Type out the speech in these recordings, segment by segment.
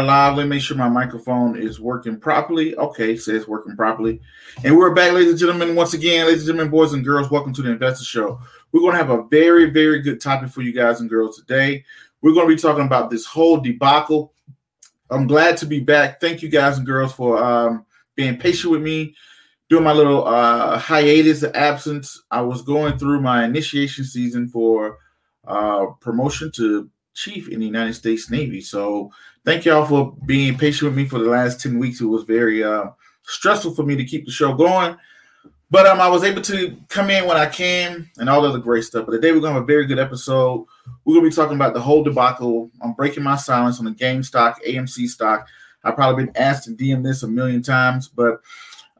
Are live. Let me make sure my microphone is working properly. Okay, says working properly. And we're back, ladies and gentlemen. Once again, ladies and gentlemen, boys and girls, welcome to the Investor Show. We're going to have a very, very good topic for you guys and girls today. We're going to be talking about this whole debacle. I'm glad to be back. Thank you, guys and girls, for um, being patient with me during my little uh, hiatus, absence. I was going through my initiation season for uh, promotion to chief in the United States Navy. So thank y'all for being patient with me for the last 10 weeks. It was very uh, stressful for me to keep the show going. But um, I was able to come in when I can and all of the great stuff. But today we're going to have a very good episode. We're going to be talking about the whole debacle. I'm breaking my silence on the GameStop, AMC stock. I've probably been asked to DM this a million times, but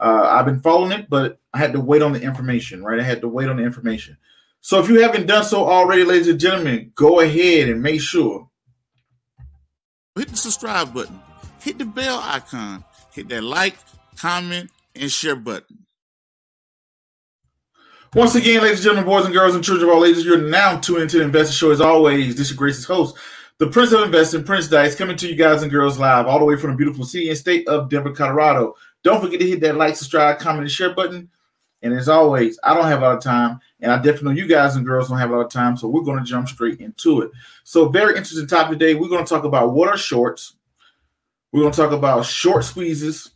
uh, I've been following it, but I had to wait on the information, right? I had to wait on the information. So if you haven't done so already, ladies and gentlemen, go ahead and make sure. Hit the subscribe button, hit the bell icon, hit that like, comment, and share button. Once again, ladies and gentlemen, boys and girls, and children of all ages, you're now tuned into the Investor Show. As always, this is Grace's host, the Prince of Investing, Prince Dykes, coming to you guys and girls live all the way from the beautiful city and state of Denver, Colorado. Don't forget to hit that like, subscribe, comment, and share button. And as always, I don't have a lot of time, and I definitely know you guys and girls don't have a lot of time, so we're going to jump straight into it. So, very interesting topic today. We're going to talk about what are shorts. We're going to talk about short squeezes.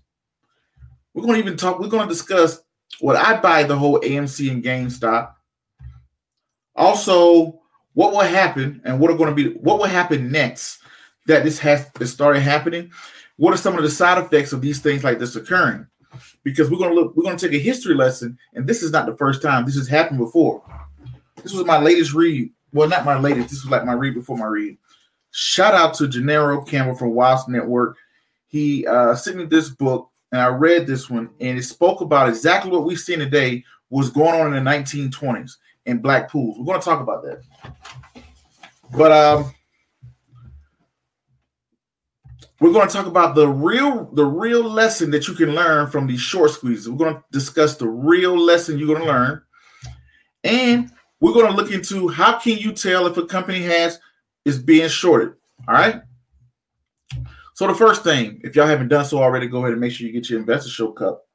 We're going to even talk. We're going to discuss what I buy the whole AMC and GameStop. Also, what will happen and what are going to be what will happen next that this has started happening. What are some of the side effects of these things like this occurring? Because we're gonna look, we're gonna take a history lesson, and this is not the first time. This has happened before. This was my latest read. Well, not my latest. This was like my read before my read. Shout out to Gennaro Campbell from Wasp Network. He uh, sent me this book, and I read this one, and it spoke about exactly what we've seen today was going on in the 1920s in black pools. We're going to talk about that. But um, we're going to talk about the real the real lesson that you can learn from these short squeezes. We're going to discuss the real lesson you're going to learn. And we're going to look into how can you tell if a company has is being shorted. All right. So the first thing, if y'all haven't done so already, go ahead and make sure you get your investor show cup.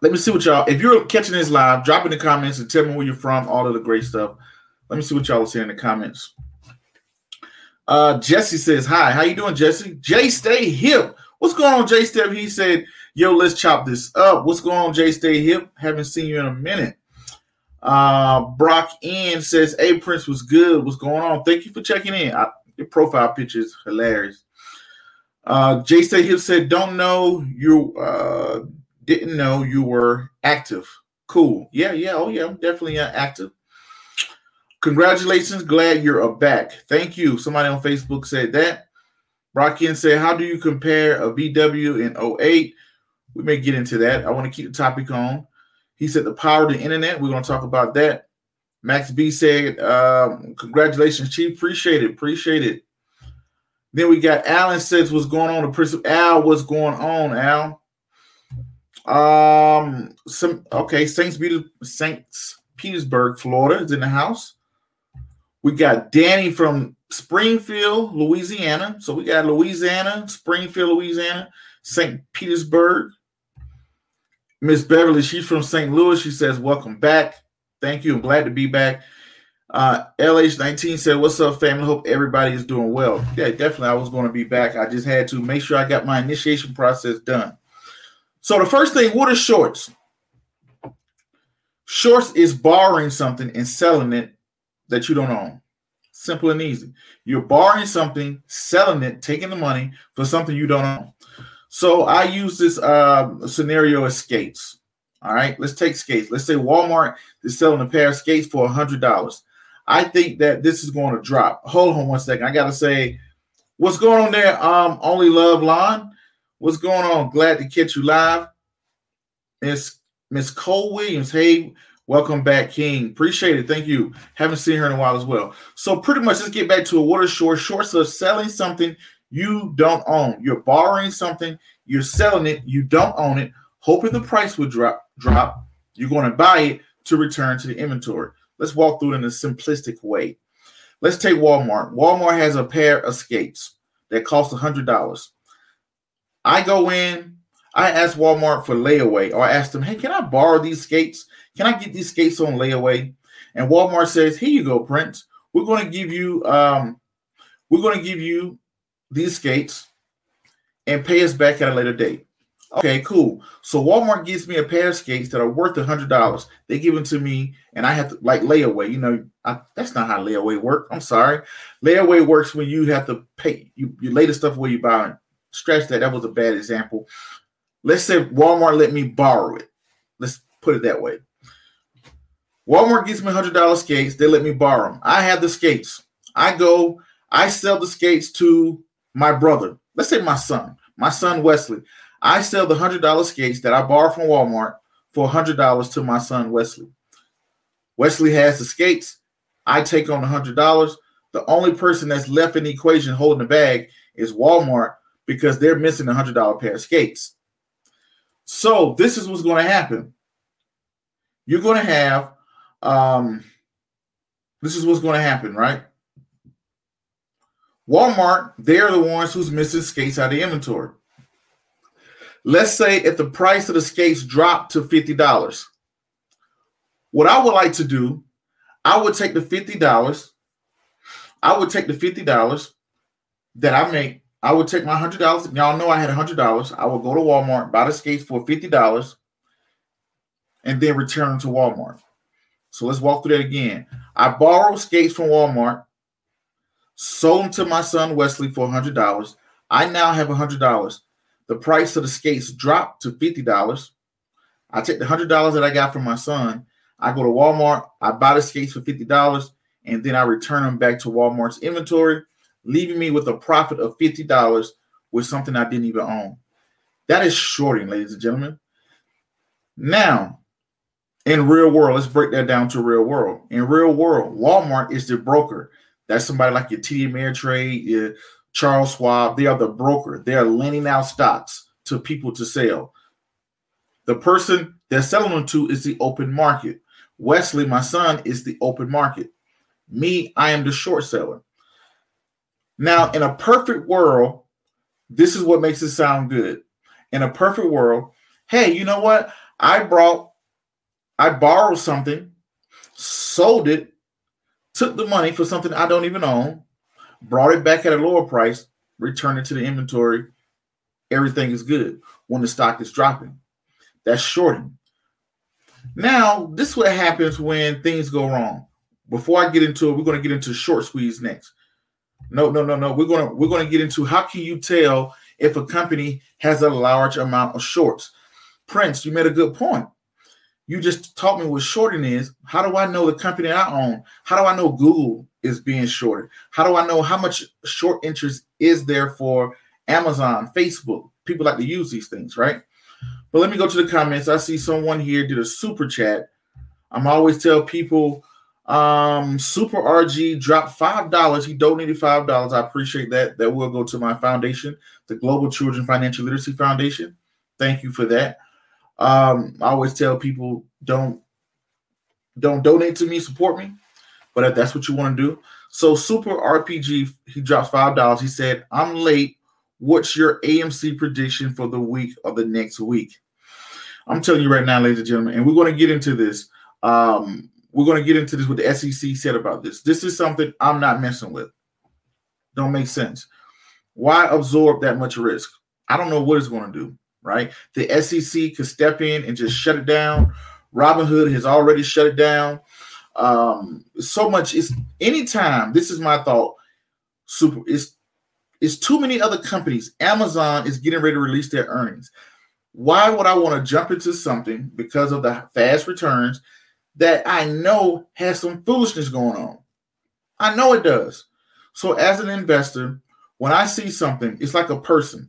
Let me see what y'all. If you're catching this live, drop in the comments and tell me where you're from. All of the great stuff. Let me see what y'all are saying in the comments. Uh, Jesse says, Hi, how you doing, Jesse? Jay Stay Hip. What's going on, Jay Step? He said, Yo, let's chop this up. What's going on, Jay Stay Hip? Haven't seen you in a minute. Uh, Brock N says, Hey, Prince was good. What's going on? Thank you for checking in. I, your profile picture is hilarious. Uh, Jay Stay Hip said, Don't know you uh, didn't know you were active. Cool. Yeah, yeah. Oh, yeah. I'm definitely uh, active. Congratulations, glad you're back. Thank you. Somebody on Facebook said that. Brockian said, How do you compare a VW in 08? We may get into that. I want to keep the topic on. He said, The power of the internet. We're going to talk about that. Max B said, um, Congratulations, Chief. Appreciate it. Appreciate it. Then we got Alan says, What's going on? The principal Al, what's going on, Al? Um, some okay, Saints Saints Petersburg, Florida is in the house. We got Danny from Springfield, Louisiana. So we got Louisiana, Springfield, Louisiana, St. Petersburg. Miss Beverly, she's from St. Louis. She says, Welcome back. Thank you. I'm glad to be back. Uh, LH19 said, What's up, family? Hope everybody is doing well. Yeah, definitely. I was going to be back. I just had to make sure I got my initiation process done. So, the first thing, what are shorts? Shorts is borrowing something and selling it that you don't own. Simple and easy. You're borrowing something, selling it, taking the money for something you don't own. So I use this uh, scenario as skates. All right, let's take skates. Let's say Walmart is selling a pair of skates for a hundred dollars. I think that this is going to drop. Hold on one second. I gotta say, what's going on there? Um, only love lawn. What's going on? Glad to catch you live. Miss Miss Cole Williams. Hey, Welcome back, King. Appreciate it. Thank you. Haven't seen her in a while as well. So pretty much, let's get back to a water short. Shorts of selling something you don't own. You're borrowing something, you're selling it, you don't own it, hoping the price would drop. Drop. You're going to buy it to return to the inventory. Let's walk through it in a simplistic way. Let's take Walmart. Walmart has a pair of skates that cost $100. I go in, I ask Walmart for layaway, or I ask them, hey, can I borrow these skates? Can I get these skates on layaway? And Walmart says, here you go, Prince. We're going to give you um, we're going to give you these skates and pay us back at a later date. Okay, cool. So Walmart gives me a pair of skates that are worth a hundred dollars. They give them to me, and I have to like layaway. You know, I, that's not how layaway work. I'm sorry. Layaway works when you have to pay. You you lay the stuff where you buy. Scratch that. That was a bad example. Let's say Walmart let me borrow it. Let's put it that way. Walmart gives me hundred dollar skates. They let me borrow them. I have the skates. I go. I sell the skates to my brother. Let's say my son. My son Wesley. I sell the hundred dollar skates that I borrowed from Walmart for hundred dollars to my son Wesley. Wesley has the skates. I take on the hundred dollars. The only person that's left in the equation holding the bag is Walmart because they're missing a hundred dollar pair of skates. So this is what's going to happen. You're going to have um, this is what's going to happen, right? Walmart, they're the ones who's missing skates out of inventory. Let's say if the price of the skates dropped to $50, what I would like to do, I would take the $50, I would take the $50 that I make, I would take my $100. Y'all know I had $100. I would go to Walmart, buy the skates for $50, and then return them to Walmart. So let's walk through that again. I borrowed skates from Walmart, sold them to my son Wesley for $100. I now have $100 the price of the skates dropped to $50. I take the $100 that I got from my son. I go to Walmart, I buy the skates for $50, and then I return them back to Walmart's inventory, leaving me with a profit of $50 with something I didn't even own. That is shorting, ladies and gentlemen. Now, in real world, let's break that down to real world. In real world, Walmart is the broker. That's somebody like your TD Ameritrade, your Charles Schwab, they are the broker. They are lending out stocks to people to sell. The person they're selling them to is the open market. Wesley, my son, is the open market. Me, I am the short seller. Now, in a perfect world, this is what makes it sound good. In a perfect world, hey, you know what? I brought, I borrowed something, sold it, took the money for something I don't even own, brought it back at a lower price, returned it to the inventory. Everything is good when the stock is dropping. That's shorting. Now, this is what happens when things go wrong. Before I get into it, we're going to get into short squeeze next. No, no, no, no. We're going to we're going to get into how can you tell if a company has a large amount of shorts. Prince, you made a good point. You just taught me what shorting is. How do I know the company I own? How do I know Google is being shorted? How do I know how much short interest is there for Amazon, Facebook? People like to use these things, right? But let me go to the comments. I see someone here did a super chat. I'm always tell people um super RG dropped five dollars. He donated five dollars. I appreciate that. That will go to my foundation, the Global Children Financial Literacy Foundation. Thank you for that. Um, I always tell people don't don't donate to me, support me but if that's what you want to do. So Super RPG, he drops five dollars. He said, "I'm late. What's your AMC prediction for the week or the next week?" I'm telling you right now, ladies and gentlemen, and we're going to get into this. Um, we're going to get into this what the SEC said about this. This is something I'm not messing with. Don't make sense. Why absorb that much risk? I don't know what it's going to do. Right? The SEC could step in and just shut it down. Robinhood has already shut it down. Um, so much is anytime. This is my thought. Super. It's it's too many other companies. Amazon is getting ready to release their earnings. Why would I want to jump into something because of the fast returns that I know has some foolishness going on? I know it does. So, as an investor, when I see something, it's like a person.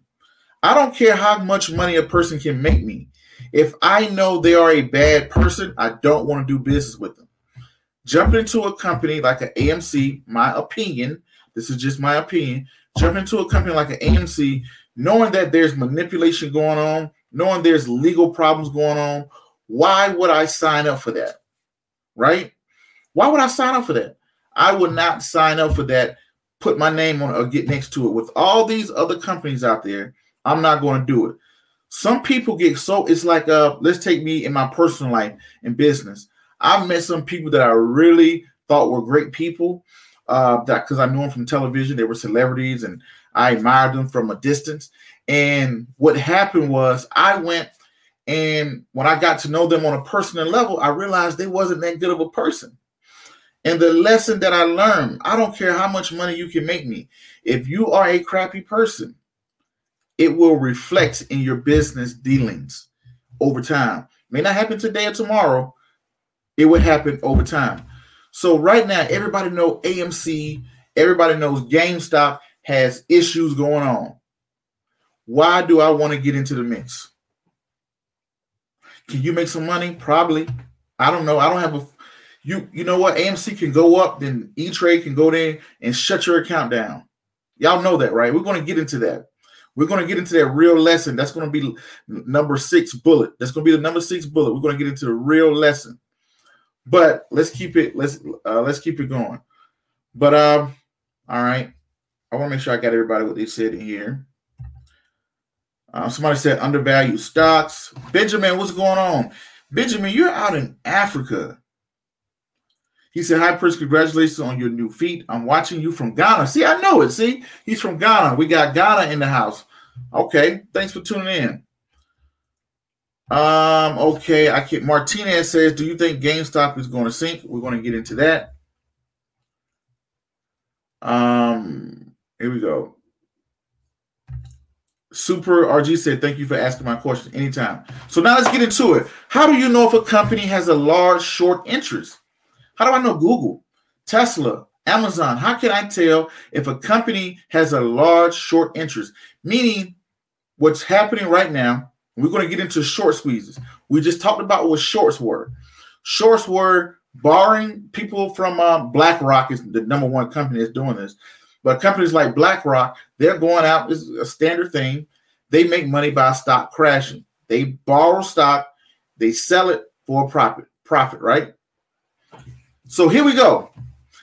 I don't care how much money a person can make me. If I know they are a bad person, I don't want to do business with them jump into a company like an AMC, my opinion, this is just my opinion, jump into a company like an AMC, knowing that there's manipulation going on, knowing there's legal problems going on, why would I sign up for that? Right? Why would I sign up for that? I would not sign up for that, put my name on or get next to it. With all these other companies out there, I'm not going to do it. Some people get so it's like uh let's take me in my personal life and business. I've met some people that I really thought were great people. Uh, that because I knew them from television, they were celebrities, and I admired them from a distance. And what happened was I went and when I got to know them on a personal level, I realized they wasn't that good of a person. And the lesson that I learned, I don't care how much money you can make me. If you are a crappy person, it will reflect in your business dealings over time. May not happen today or tomorrow. It would happen over time. So right now, everybody know AMC, everybody knows GameStop has issues going on. Why do I want to get into the mix? Can you make some money? Probably. I don't know. I don't have a you you know what? AMC can go up, then E Trade can go there and shut your account down. Y'all know that, right? We're going to get into that. We're going to get into that real lesson. That's going to be number six bullet. That's going to be the number six bullet. We're going to get into the real lesson. But let's keep it. Let's uh, let's keep it going. But um, all right. I want to make sure I got everybody what they said in here. Uh, somebody said undervalued stocks. Benjamin, what's going on? Benjamin, you're out in Africa. He said, Hi, Prince, congratulations on your new feat. I'm watching you from Ghana. See, I know it. See, he's from Ghana. We got Ghana in the house. Okay, thanks for tuning in. Um, okay, I can Martinez says, Do you think GameStop is going to sink? We're going to get into that. Um, here we go. Super RG said, Thank you for asking my question anytime. So now let's get into it. How do you know if a company has a large short interest? How do I know Google, Tesla, Amazon? How can I tell if a company has a large short interest? Meaning, what's happening right now, we're going to get into short squeezes. We just talked about what shorts were. Shorts were borrowing people from uh, BlackRock, is the number one company that's doing this. But companies like BlackRock, they're going out, this is a standard thing. They make money by stock crashing. They borrow stock, they sell it for a profit, profit, right? So here we go.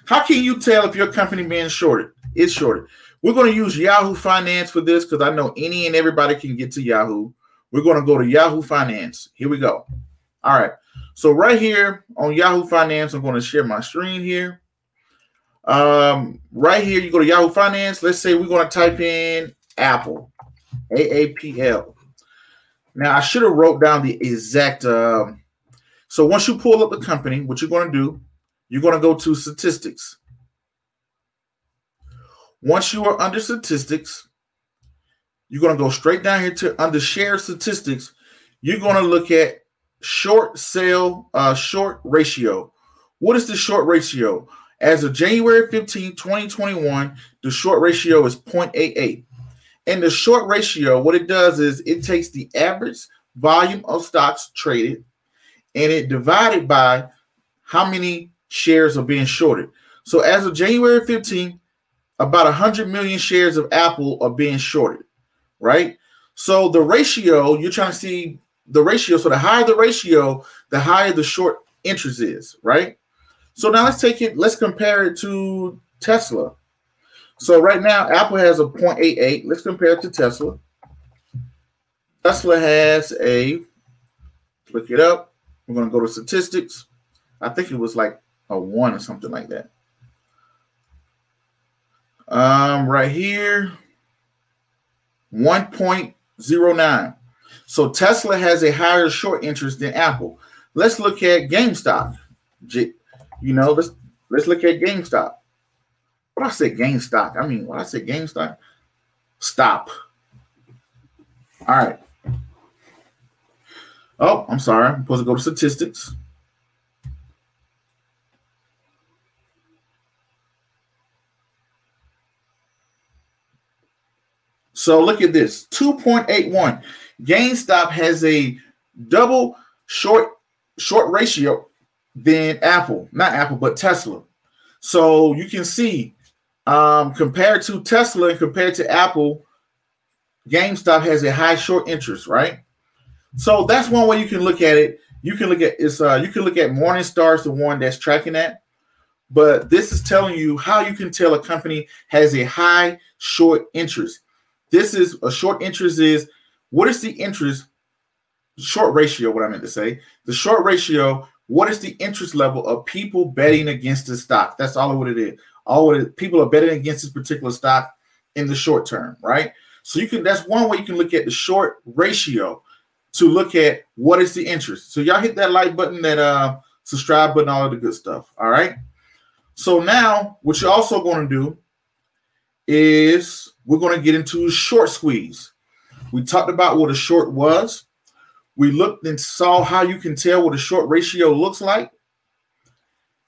How can you tell if your company being shorted? Is shorted. We're going to use Yahoo Finance for this because I know any and everybody can get to Yahoo. We're going to go to Yahoo Finance. Here we go. All right. So right here on Yahoo Finance, I'm going to share my screen here. Um, right here, you go to Yahoo Finance. Let's say we're going to type in Apple, A A P L. Now I should have wrote down the exact. Um, so once you pull up the company, what you're going to do, you're going to go to statistics. Once you are under statistics, you're going to go straight down here to under share statistics. You're going to look at short sale, uh, short ratio. What is the short ratio? As of January 15, 2021, the short ratio is 0.88. And the short ratio, what it does is it takes the average volume of stocks traded and it divided by how many shares are being shorted. So as of January 15, about 100 million shares of Apple are being shorted, right? So the ratio, you're trying to see the ratio. So the higher the ratio, the higher the short interest is, right? So now let's take it, let's compare it to Tesla. So right now, Apple has a 0.88. Let's compare it to Tesla. Tesla has a, look it up. We're going to go to statistics. I think it was like a one or something like that. Um, right here, 1.09. So Tesla has a higher short interest than Apple. Let's look at GameStop. You know, let's let's look at GameStop. When I say GameStop, I mean when I say GameStop, stop. All right. Oh, I'm sorry. I'm supposed to go to statistics. So look at this 2.81. GameStop has a double short short ratio than Apple, not Apple, but Tesla. So you can see, um, compared to Tesla and compared to Apple, GameStop has a high short interest, right? So that's one way you can look at it. You can look at it's uh you can look at Morningstar is the one that's tracking that. but this is telling you how you can tell a company has a high short interest. This is a short interest is what is the interest short ratio? What I meant to say the short ratio. What is the interest level of people betting against the stock? That's all what it is. All it, people are betting against this particular stock in the short term, right? So you can that's one way you can look at the short ratio to look at what is the interest. So y'all hit that like button, that uh subscribe button, all of the good stuff. All right. So now what you're also going to do is we're going to get into a short squeeze. We talked about what a short was. We looked and saw how you can tell what a short ratio looks like.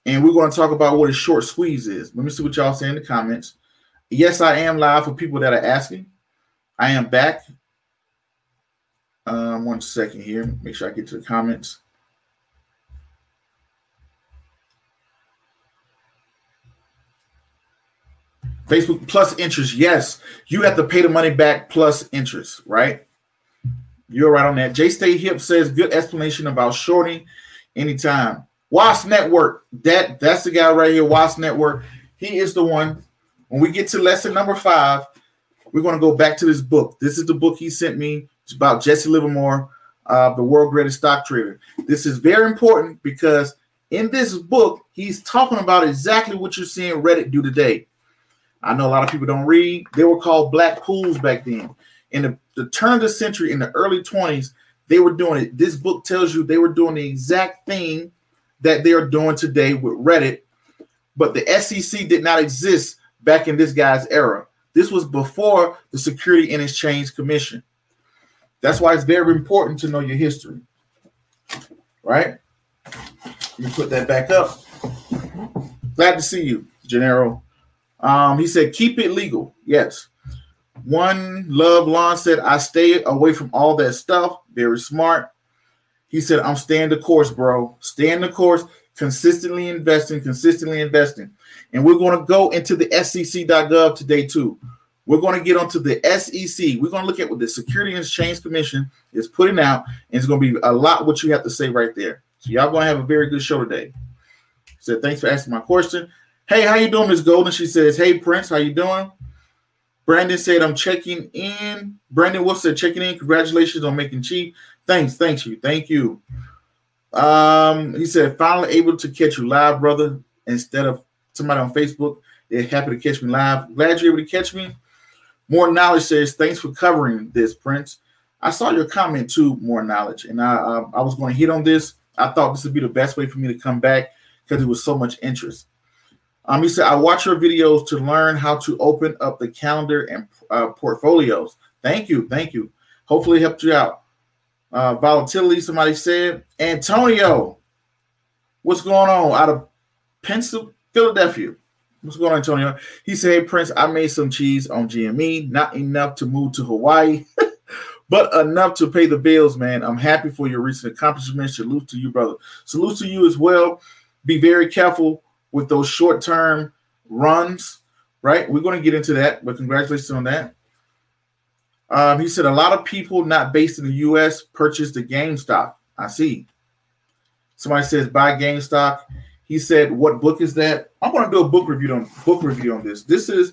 And we're going to talk about what a short squeeze is. Let me see what y'all say in the comments. Yes, I am live for people that are asking. I am back. Um, one second here. Make sure I get to the comments. Facebook plus interest. Yes, you have to pay the money back plus interest, right? You're right on that. J Stay Hip says good explanation about shorting anytime. Wasp Network. That that's the guy right here. Wasp Network. He is the one. When we get to lesson number five, we're going to go back to this book. This is the book he sent me. It's about Jesse Livermore, uh, the world greatest stock trader. This is very important because in this book, he's talking about exactly what you're seeing Reddit do today. I know a lot of people don't read. They were called black pools back then. In the, the turn of the century, in the early 20s, they were doing it. This book tells you they were doing the exact thing that they are doing today with Reddit, but the SEC did not exist back in this guy's era. This was before the Security and Exchange Commission. That's why it's very important to know your history. Right? Let me put that back up. Glad to see you, Gennaro. Um, he said, keep it legal. Yes. One Love Lawn said, I stay away from all that stuff. Very smart. He said, I'm staying the course, bro. Staying the course, consistently investing, consistently investing. And we're going to go into the SEC.gov today, too. We're going to get onto the SEC. We're going to look at what the Security and Exchange Commission is putting out. And it's going to be a lot what you have to say right there. So y'all going to have a very good show today. He said, thanks for asking my question. Hey, how you doing, Miss Golden? She says, Hey, Prince, how you doing? Brandon said, I'm checking in. Brandon Wolf said, checking in. Congratulations on making cheap. Thanks, thanks you. Thank you. Um, he said, finally able to catch you live, brother, instead of somebody on Facebook. They're happy to catch me live. Glad you're able to catch me. More knowledge says, thanks for covering this, Prince. I saw your comment too, more knowledge, and I I was going to hit on this. I thought this would be the best way for me to come back because there was so much interest. Um, he said, I watch your videos to learn how to open up the calendar and uh, portfolios. Thank you. Thank you. Hopefully, helped you out. Uh, volatility, somebody said. Antonio, what's going on out of Pennsylvania, Philadelphia? What's going on, Antonio? He said, Hey, Prince, I made some cheese on GME, not enough to move to Hawaii, but enough to pay the bills, man. I'm happy for your recent accomplishments. Salute to you, brother. Salute to you as well. Be very careful with those short term runs, right? We're going to get into that, but congratulations on that. Um, he said a lot of people not based in the U.S. purchased the GameStop. I see. Somebody says buy GameStop. He said, "What book is that?" I'm going to do a book review on book review on this. This is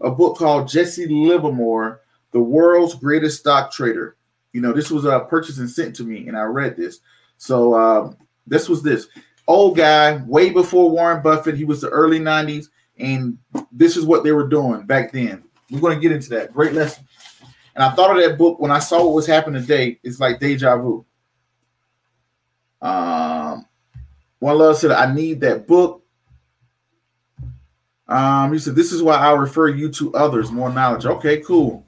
a book called Jesse Livermore, the world's greatest stock trader. You know, this was a uh, purchase and sent to me, and I read this. So um, this was this old guy, way before Warren Buffett. He was the early 90s, and this is what they were doing back then. We're going to get into that. Great lesson. And I thought of that book when I saw what was happening today. It's like deja vu. Um, one love said, I need that book. Um, he said, This is why I refer you to others, more knowledge. Okay, cool.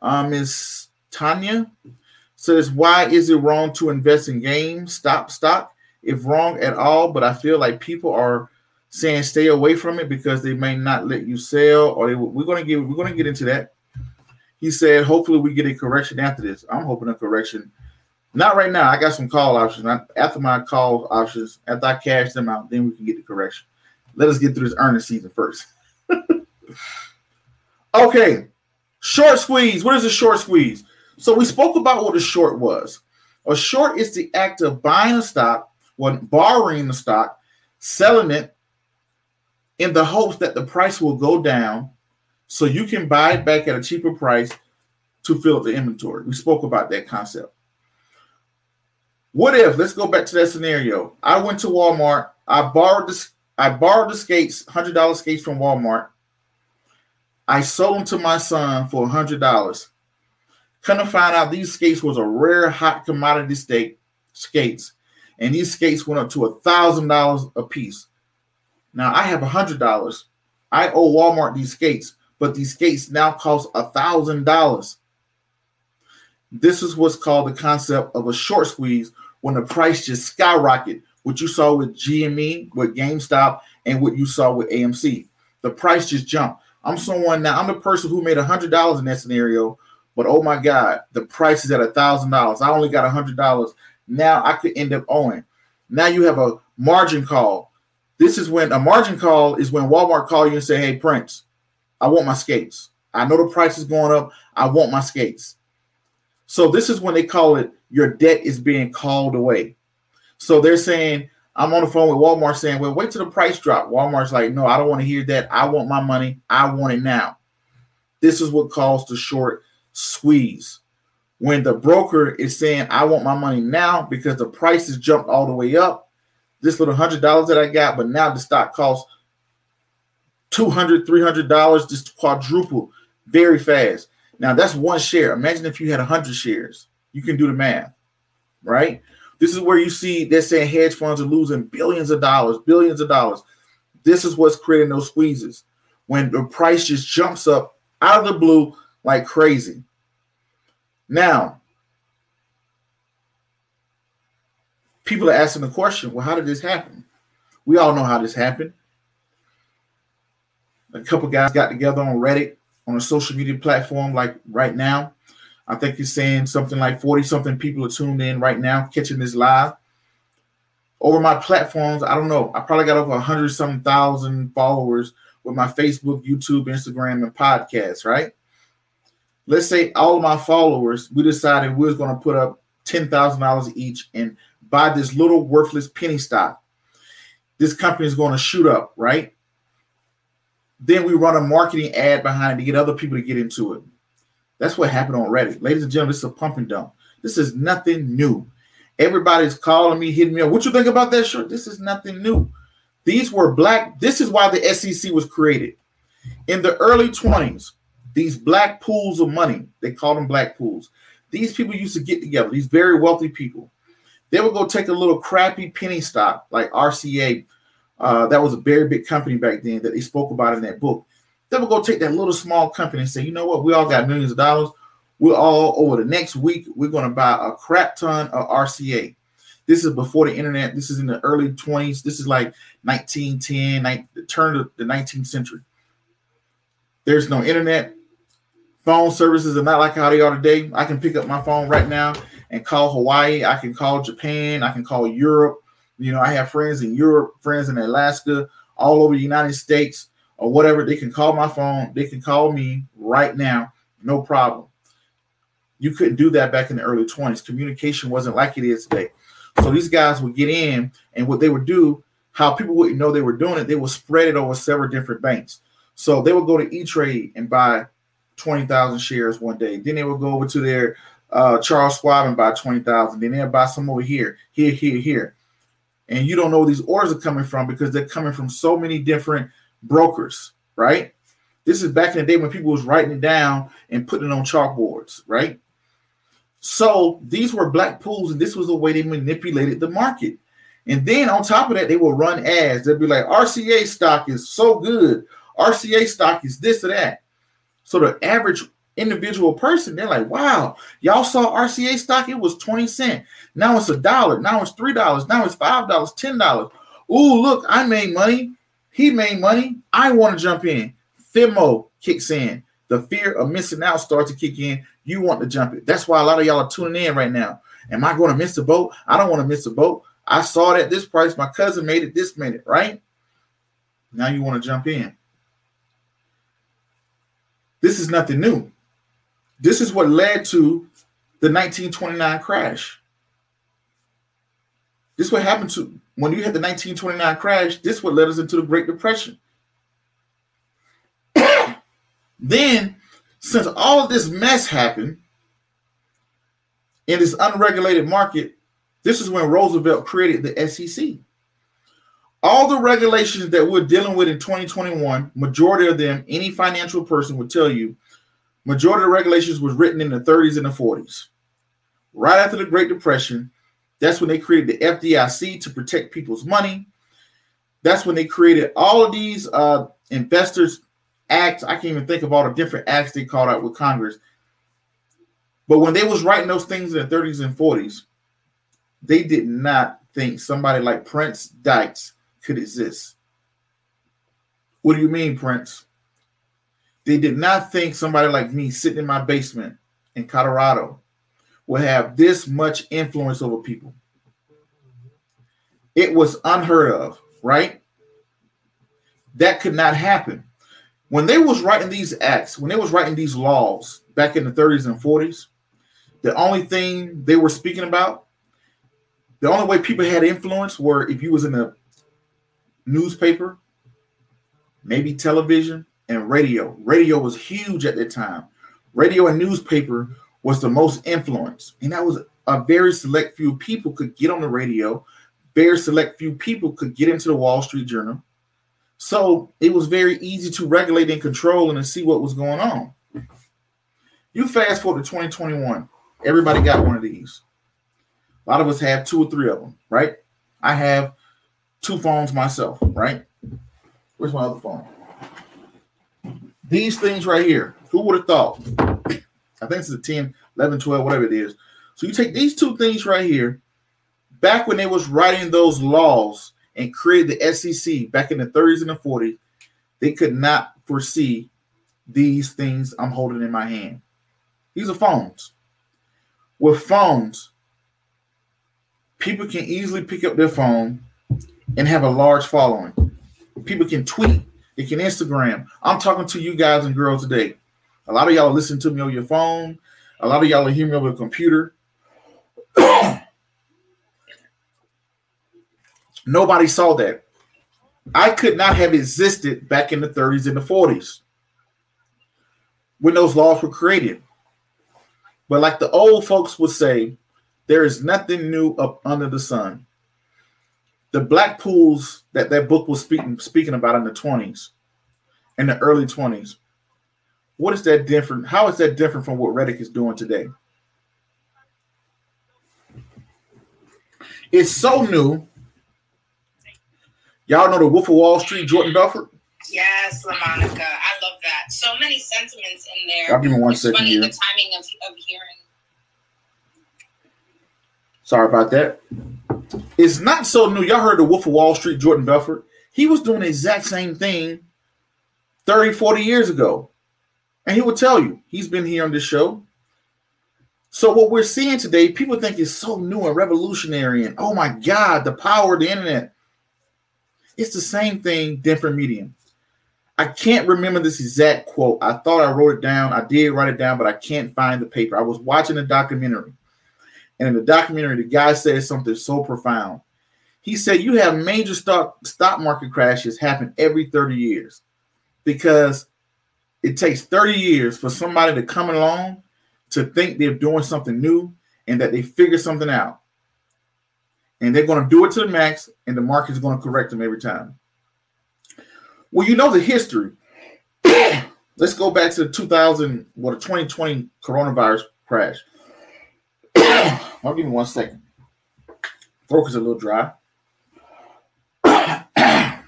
Um, Miss Tanya says, Why is it wrong to invest in games, stop stock? If wrong at all, but I feel like people are saying stay away from it because they may not let you sell, or they, we're going to get we're going to get into that. He said, hopefully we get a correction after this. I'm hoping a correction. Not right now. I got some call options. After my call options, after I cash them out, then we can get the correction. Let us get through this earnings season first. okay, short squeeze. What is a short squeeze? So we spoke about what a short was. A short is the act of buying a stock when borrowing the stock, selling it in the hopes that the price will go down so you can buy it back at a cheaper price to fill up the inventory. We spoke about that concept. What if, let's go back to that scenario. I went to Walmart, I borrowed this, I borrowed the skates, $100 skates from Walmart. I sold them to my son for $100. Come to find out these skates was a rare hot commodity state skates. And these skates went up to a thousand dollars a piece. Now I have a hundred dollars. I owe Walmart these skates, but these skates now cost a thousand dollars. This is what's called the concept of a short squeeze when the price just skyrocket. What you saw with GME, with GameStop, and what you saw with AMC. The price just jumped. I'm someone now, I'm the person who made a hundred dollars in that scenario, but oh my God, the price is at a thousand dollars. I only got a hundred dollars. Now I could end up owing. Now you have a margin call. This is when a margin call is when Walmart call you and say, Hey Prince, I want my skates. I know the price is going up. I want my skates. So this is when they call it your debt is being called away. So they're saying, I'm on the phone with Walmart saying, Well, wait till the price drop. Walmart's like, No, I don't want to hear that. I want my money. I want it now. This is what caused the short squeeze. When the broker is saying, I want my money now because the price has jumped all the way up. This little hundred dollars that I got, but now the stock costs 200 $300, just quadruple very fast. Now that's one share. Imagine if you had 100 shares. You can do the math, right? This is where you see they're saying hedge funds are losing billions of dollars, billions of dollars. This is what's creating those squeezes when the price just jumps up out of the blue like crazy. Now, people are asking the question well, how did this happen? We all know how this happened. A couple guys got together on Reddit on a social media platform like right now. I think you're saying something like 40 something people are tuned in right now, catching this live. Over my platforms, I don't know. I probably got over 100 some thousand followers with my Facebook, YouTube, Instagram, and podcasts, right? Let's say all of my followers, we decided we was going to put up $10,000 each and buy this little worthless penny stock. This company is going to shoot up, right? Then we run a marketing ad behind to get other people to get into it. That's what happened on Reddit. Ladies and gentlemen, this is a pump and dump. This is nothing new. Everybody's calling me, hitting me up. What you think about that shirt? This is nothing new. These were black. This is why the SEC was created. In the early 20s, these black pools of money, they call them black pools. These people used to get together, these very wealthy people. They would go take a little crappy penny stock like RCA. Uh, that was a very big company back then that they spoke about in that book. They would go take that little small company and say, you know what, we all got millions of dollars. We're all over the next week, we're going to buy a crap ton of RCA. This is before the internet. This is in the early 20s. This is like 1910, 19, the turn of the 19th century. There's no internet. Phone services are not like how they are today. I can pick up my phone right now and call Hawaii. I can call Japan. I can call Europe. You know, I have friends in Europe, friends in Alaska, all over the United States or whatever, they can call my phone. They can call me right now, no problem. You couldn't do that back in the early 20s. Communication wasn't like it is today. So these guys would get in, and what they would do, how people wouldn't know they were doing it, they would spread it over several different banks. So they would go to E Trade and buy 20,000 shares one day. Then they will go over to their uh, Charles Schwab and buy 20,000. Then they'll buy some over here, here, here, here. And you don't know where these orders are coming from because they're coming from so many different brokers, right? This is back in the day when people was writing it down and putting it on chalkboards, right? So these were black pools, and this was the way they manipulated the market. And then on top of that, they will run ads. They'll be like, RCA stock is so good. RCA stock is this or that. So the average individual person, they're like, wow, y'all saw RCA stock, it was 20 cent. Now it's a dollar. Now it's three dollars. Now it's five dollars, ten dollars. Ooh, look, I made money. He made money. I want to jump in. FOMO kicks in. The fear of missing out starts to kick in. You want to jump in. That's why a lot of y'all are tuning in right now. Am I going to miss the boat? I don't want to miss the boat. I saw it at this price. My cousin made it this minute, right? Now you want to jump in. This is nothing new. This is what led to the 1929 crash. This what happened to when you had the 1929 crash. This what led us into the Great Depression. then, since all of this mess happened in this unregulated market, this is when Roosevelt created the SEC. All the regulations that we're dealing with in 2021, majority of them, any financial person would tell you, majority of the regulations was written in the 30s and the 40s. Right after the Great Depression, that's when they created the FDIC to protect people's money. That's when they created all of these uh, investors acts. I can't even think of all the different acts they called out with Congress. But when they was writing those things in the 30s and 40s, they did not think somebody like Prince Dykes could exist. What do you mean, Prince? They did not think somebody like me sitting in my basement in Colorado would have this much influence over people. It was unheard of, right? That could not happen. When they was writing these acts, when they was writing these laws back in the 30s and 40s, the only thing they were speaking about, the only way people had influence were if you was in a newspaper, maybe television, and radio. Radio was huge at that time. Radio and newspaper was the most influence, and that was a very select few people could get on the radio. Very select few people could get into the Wall Street Journal. So it was very easy to regulate and control and to see what was going on. You fast forward to 2021, everybody got one of these. A lot of us have two or three of them, right? I have two phones myself, right? Where's my other phone? These things right here. Who would have thought? I think it's a 10, 11, 12, whatever it is. So you take these two things right here. Back when they was writing those laws and created the SEC back in the 30s and the 40s, they could not foresee these things I'm holding in my hand. These are phones. With phones, people can easily pick up their phone and have a large following. People can tweet, they can Instagram. I'm talking to you guys and girls today. A lot of y'all listen to me on your phone. A lot of y'all are hearing me over the computer. Nobody saw that. I could not have existed back in the 30s and the 40s when those laws were created. But like the old folks would say, there is nothing new up under the sun. The black pools that that book was speaking speaking about in the 20s, in the early 20s. What is that different? How is that different from what Reddit is doing today? It's so new Y'all know the Wolf of Wall Street, Jordan Belfort? Yes, LaMonica. I love that. So many sentiments in there. I'll give me one it's second funny, here. The timing of, of hearing. Sorry about that. It's not so new. Y'all heard the Wolf of Wall Street, Jordan Belfort? He was doing the exact same thing 30, 40 years ago. And he will tell you, he's been here on this show. So what we're seeing today, people think is so new and revolutionary, and oh my God, the power of the internet. It's the same thing, different medium. I can't remember this exact quote. I thought I wrote it down. I did write it down, but I can't find the paper. I was watching a documentary, and in the documentary, the guy said something so profound. He said, "You have major stock stock market crashes happen every 30 years because it takes 30 years for somebody to come along to think they're doing something new and that they figure something out and they're going to do it to the max, and the market is going to correct them every time. Well, you know the history. Let's go back to the 2000, what well, the 2020 coronavirus crash. I'll give me one second. Throat is a little dry.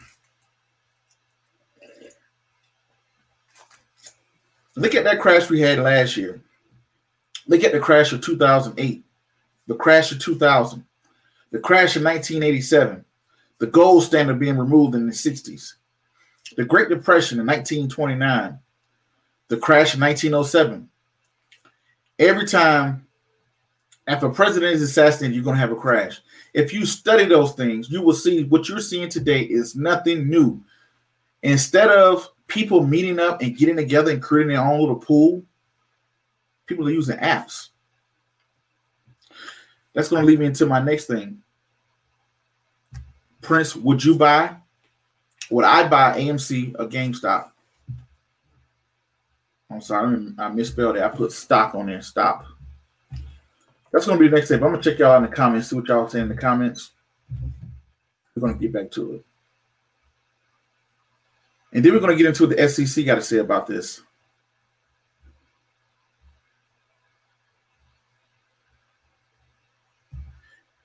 Look at that crash we had last year. Look at the crash of 2008, the crash of 2000, the crash of 1987, the gold standard being removed in the 60s, the Great Depression in 1929, the crash of 1907. Every time after a president is assassinated, you're going to have a crash. If you study those things, you will see what you're seeing today is nothing new. Instead of people meeting up and getting together and creating their own little pool, people are using apps. That's going to lead me into my next thing. Prince, would you buy? Would I buy AMC or GameStop? I'm sorry, I misspelled it. I put stock on there. Stop. That's gonna be the next step. I'm gonna check y'all in the comments, see what y'all say in the comments. We're gonna get back to it. And then we're gonna get into what the SEC got to say about this.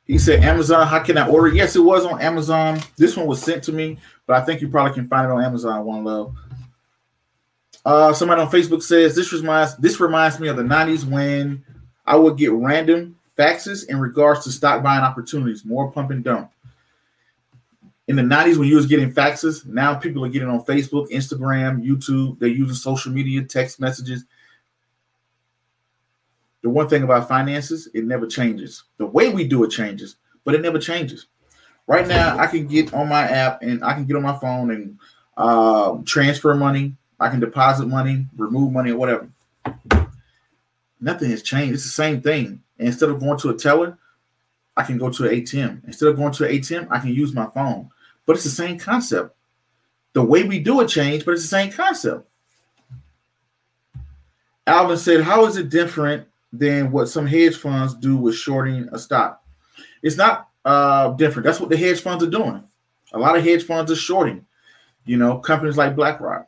He said, Amazon, how can I order? Yes, it was on Amazon. This one was sent to me, but I think you probably can find it on Amazon. One love. Uh, somebody on Facebook says this reminds this reminds me of the 90s when I would get random faxes in regards to stock buying opportunities, more pump and dump. In the 90s, when you was getting faxes, now people are getting on Facebook, Instagram, YouTube. They're using social media, text messages. The one thing about finances, it never changes. The way we do it changes, but it never changes. Right now, I can get on my app and I can get on my phone and uh, transfer money. I can deposit money, remove money, or whatever. Nothing has changed. It's the same thing. And instead of going to a teller, I can go to an ATM. Instead of going to an ATM, I can use my phone. But it's the same concept. The way we do it changed, but it's the same concept. Alvin said, How is it different than what some hedge funds do with shorting a stock. It's not uh, different. That's what the hedge funds are doing. A lot of hedge funds are shorting, you know, companies like BlackRock.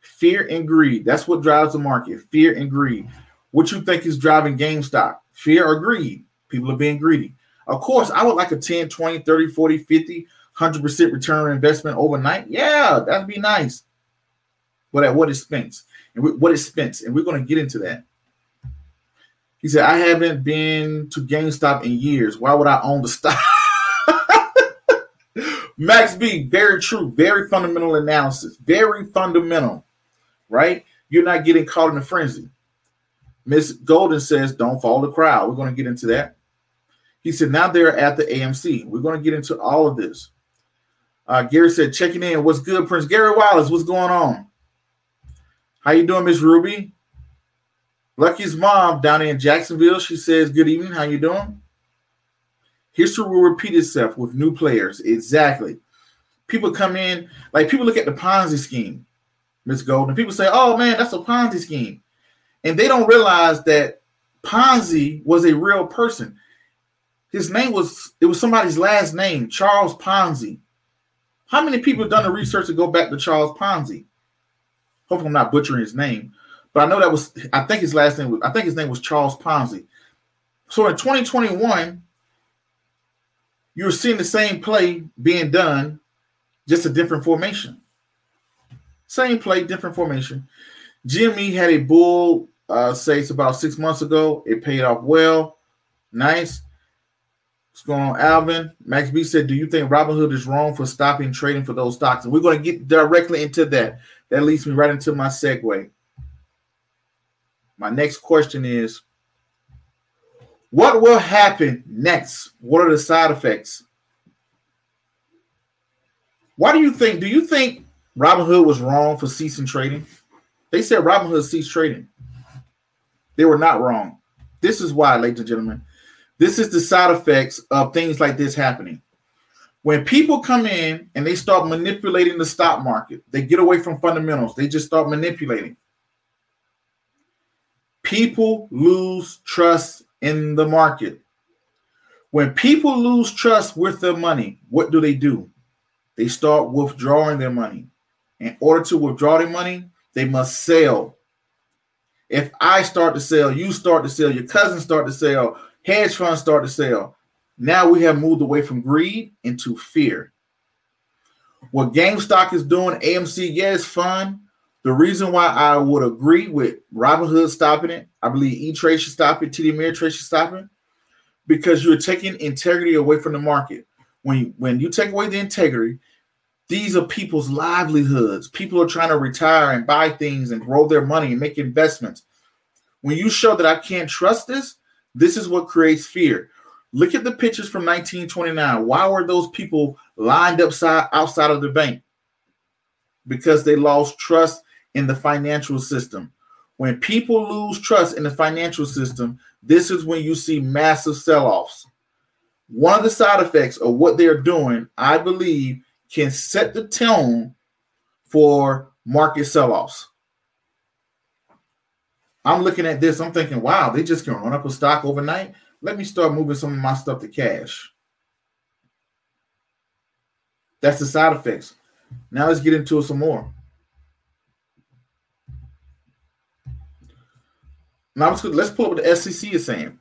Fear and greed. That's what drives the market. Fear and greed. What you think is driving GameStop? Fear or greed? People are being greedy. Of course, I would like a 10, 20, 30, 40, 50, 100% return on investment overnight. Yeah, that'd be nice. But at what expense? And what expense? And we're going to get into that. He said, I haven't been to GameStop in years. Why would I own the stock? Max B, very true. Very fundamental analysis. Very fundamental, right? You're not getting caught in a frenzy. Miss Golden says, don't follow the crowd. We're going to get into that. He said, now they're at the AMC. We're going to get into all of this. Uh, Gary said, checking in. What's good, Prince Gary Wallace? What's going on? How you doing, Miss Ruby? Lucky's mom down in Jacksonville, she says, Good evening, how you doing? History will repeat itself with new players. Exactly. People come in, like people look at the Ponzi scheme, Miss Golden. People say, Oh man, that's a Ponzi scheme. And they don't realize that Ponzi was a real person. His name was, it was somebody's last name, Charles Ponzi. How many people have done the research to go back to Charles Ponzi? Hopefully, I'm not butchering his name. But I know that was I think his last name was I think his name was Charles Ponzi. So in 2021, you're seeing the same play being done, just a different formation. Same play, different formation. GME had a bull, uh, say it's about six months ago. It paid off well. Nice. What's going on, Alvin? Max B said, Do you think Robinhood is wrong for stopping trading for those stocks? And we're going to get directly into that. That leads me right into my segue. My next question is what will happen next? What are the side effects? Why do you think? Do you think Robinhood was wrong for ceasing trading? They said Robinhood ceased trading. They were not wrong. This is why, ladies and gentlemen, this is the side effects of things like this happening. When people come in and they start manipulating the stock market, they get away from fundamentals. They just start manipulating people lose trust in the market. When people lose trust with their money, what do they do? They start withdrawing their money. In order to withdraw their money, they must sell. If I start to sell, you start to sell, your cousins start to sell, hedge funds start to sell. Now we have moved away from greed into fear. What GameStop is doing, AMC, yeah, it's fun, the reason why I would agree with Robinhood stopping it, I believe E Trade should stop it, TD Ameritrade should stop it, because you're taking integrity away from the market. When you, when you take away the integrity, these are people's livelihoods. People are trying to retire and buy things and grow their money and make investments. When you show that I can't trust this, this is what creates fear. Look at the pictures from 1929. Why were those people lined up outside of the bank? Because they lost trust in the financial system. When people lose trust in the financial system, this is when you see massive sell offs. One of the side effects of what they're doing, I believe, can set the tone for market sell offs. I'm looking at this, I'm thinking, wow, they just can run up a stock overnight. Let me start moving some of my stuff to cash. That's the side effects. Now let's get into some more. Now let's, let's pull up what the SEC is saying.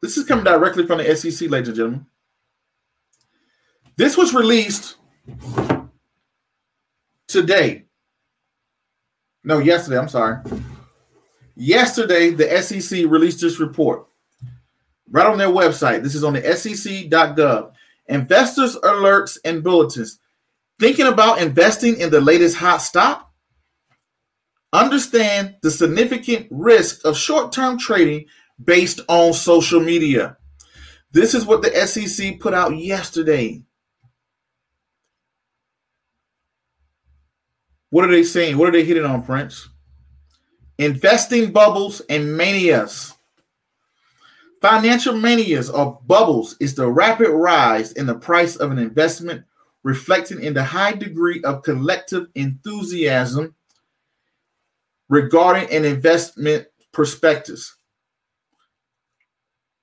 This is coming directly from the SEC, ladies and gentlemen. This was released today. No, yesterday. I'm sorry. Yesterday, the SEC released this report right on their website. This is on the sec.gov. Investors alerts and bulletins. Thinking about investing in the latest hot stock? Understand the significant risk of short term trading based on social media. This is what the SEC put out yesterday. What are they saying? What are they hitting on, Prince? Investing bubbles and manias. Financial manias or bubbles is the rapid rise in the price of an investment, reflecting in the high degree of collective enthusiasm regarding an investment prospectus.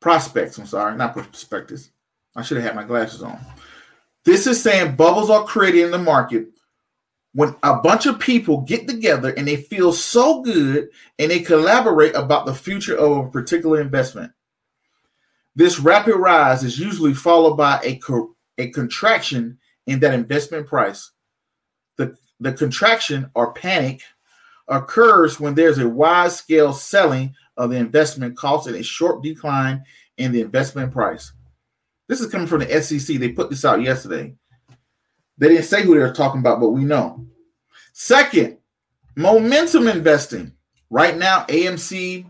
Prospects, I'm sorry, not prospectus. I should have had my glasses on. This is saying bubbles are created in the market when a bunch of people get together and they feel so good and they collaborate about the future of a particular investment. This rapid rise is usually followed by a, co- a contraction in that investment price. The, the contraction or panic occurs when there's a wide scale selling of the investment and a short decline in the investment price. This is coming from the SEC. They put this out yesterday. They didn't say who they're talking about, but we know. Second, momentum investing. Right now, AMC,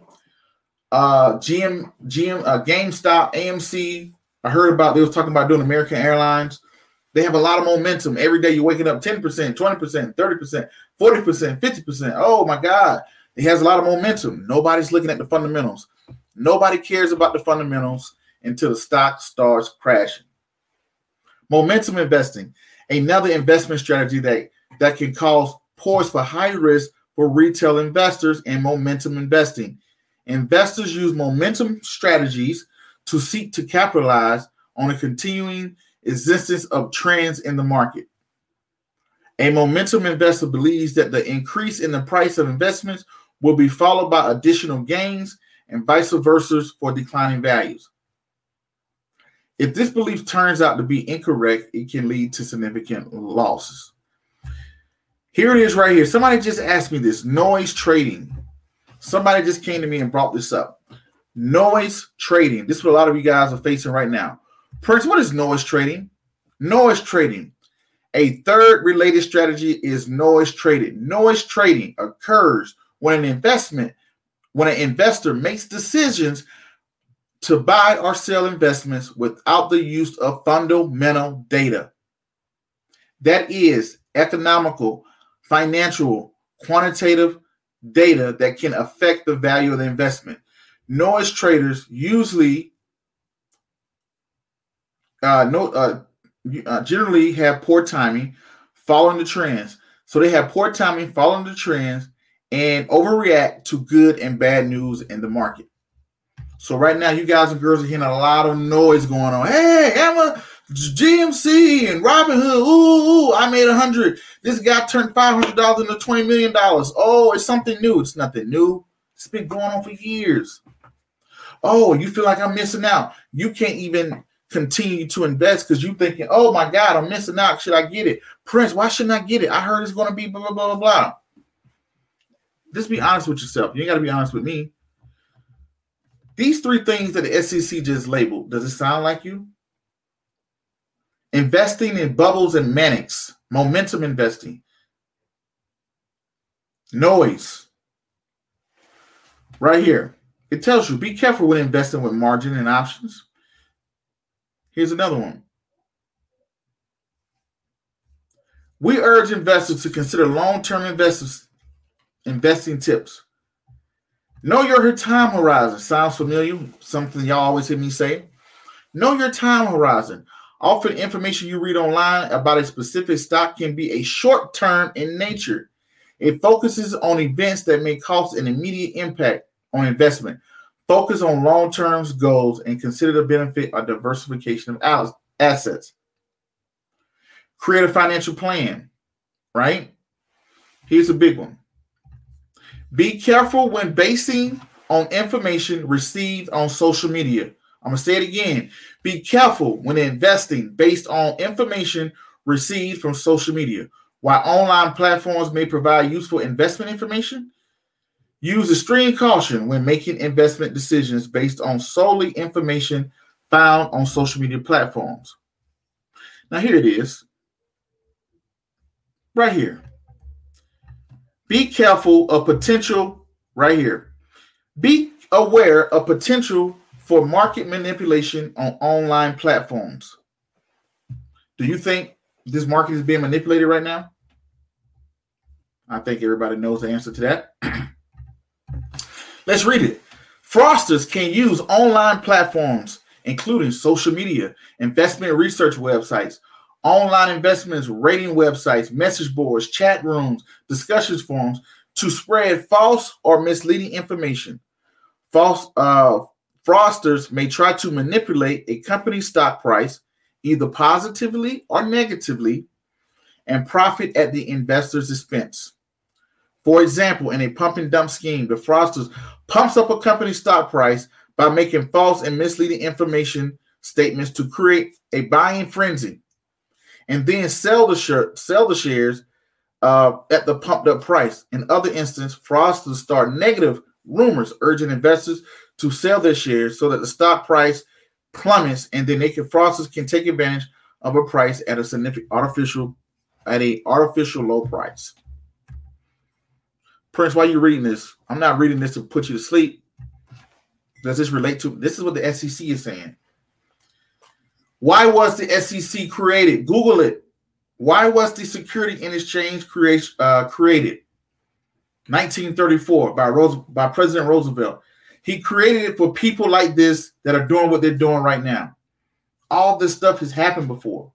uh, GM, GM, uh, GameStop, AMC. I heard about they was talking about doing American Airlines. They have a lot of momentum. Every day you're waking up 10%, 20%, 30%, 40%, 50%. Oh my God. It has a lot of momentum. Nobody's looking at the fundamentals. Nobody cares about the fundamentals until the stock starts crashing. Momentum investing, another investment strategy that, that can cause pause for high risk for retail investors and momentum investing. Investors use momentum strategies to seek to capitalize on a continuing existence of trends in the market. A momentum investor believes that the increase in the price of investments will be followed by additional gains and vice versa for declining values. If this belief turns out to be incorrect, it can lead to significant losses. Here it is right here. Somebody just asked me this noise trading. Somebody just came to me and brought this up. Noise trading. This is what a lot of you guys are facing right now. Prince, what is noise trading? Noise trading. A third related strategy is noise trading. Noise trading occurs when an investment, when an investor makes decisions to buy or sell investments without the use of fundamental data. That is economical, financial, quantitative data that can affect the value of the investment. Noise traders usually uh, no, uh, uh, generally have poor timing following the trends. So they have poor timing following the trends and overreact to good and bad news in the market. So right now, you guys and girls are hearing a lot of noise going on. Hey, Emma, GMC and Robinhood. Ooh, ooh I made a hundred. This guy turned five hundred dollars into twenty million dollars. Oh, it's something new. It's nothing new. It's been going on for years. Oh, you feel like I'm missing out. You can't even continue to invest because you're thinking, oh my God, I'm missing out. Should I get it? Prince, why shouldn't I get it? I heard it's going to be blah, blah, blah, blah, blah. Just be honest with yourself. You ain't got to be honest with me. These three things that the SEC just labeled, does it sound like you? Investing in bubbles and manias, momentum investing, noise. Right here. It tells you be careful when investing with margin and options. Here's another one. We urge investors to consider long-term investors investing tips. Know your time horizon. Sounds familiar? Something y'all always hear me say. Know your time horizon. Often information you read online about a specific stock can be a short term in nature. It focuses on events that may cause an immediate impact on investment. Focus on long term goals and consider the benefit of diversification of assets. Create a financial plan, right? Here's a big one. Be careful when basing on information received on social media. I'm going to say it again. Be careful when investing based on information received from social media. While online platforms may provide useful investment information, use extreme caution when making investment decisions based on solely information found on social media platforms. Now, here it is. Right here. Be careful of potential, right here. Be aware of potential for market manipulation on online platforms. Do you think this market is being manipulated right now? I think everybody knows the answer to that. Let's read it. Fraudsters can use online platforms, including social media, investment research websites, online investments, rating websites, message boards, chat rooms, discussions forums to spread false or misleading information. False uh, fraudsters may try to manipulate a company's stock price either positively or negatively and profit at the investor's expense. For example, in a pump and dump scheme, the fraudsters pumps up a company's stock price by making false and misleading information statements to create a buying frenzy, and then sell the shirt, sell the shares uh, at the pumped up price. In other instances, fraudsters start negative rumors urging investors to sell their shares so that the stock price plummets, and then they can fraudsters can take advantage of a price at a significant artificial at a artificial low price. Prince, why are you reading this? I'm not reading this to put you to sleep. Does this relate to this? Is what the SEC is saying. Why was the SEC created? Google it. Why was the Security and Exchange creation, uh, created? 1934 by Rose, by President Roosevelt. He created it for people like this that are doing what they're doing right now. All this stuff has happened before.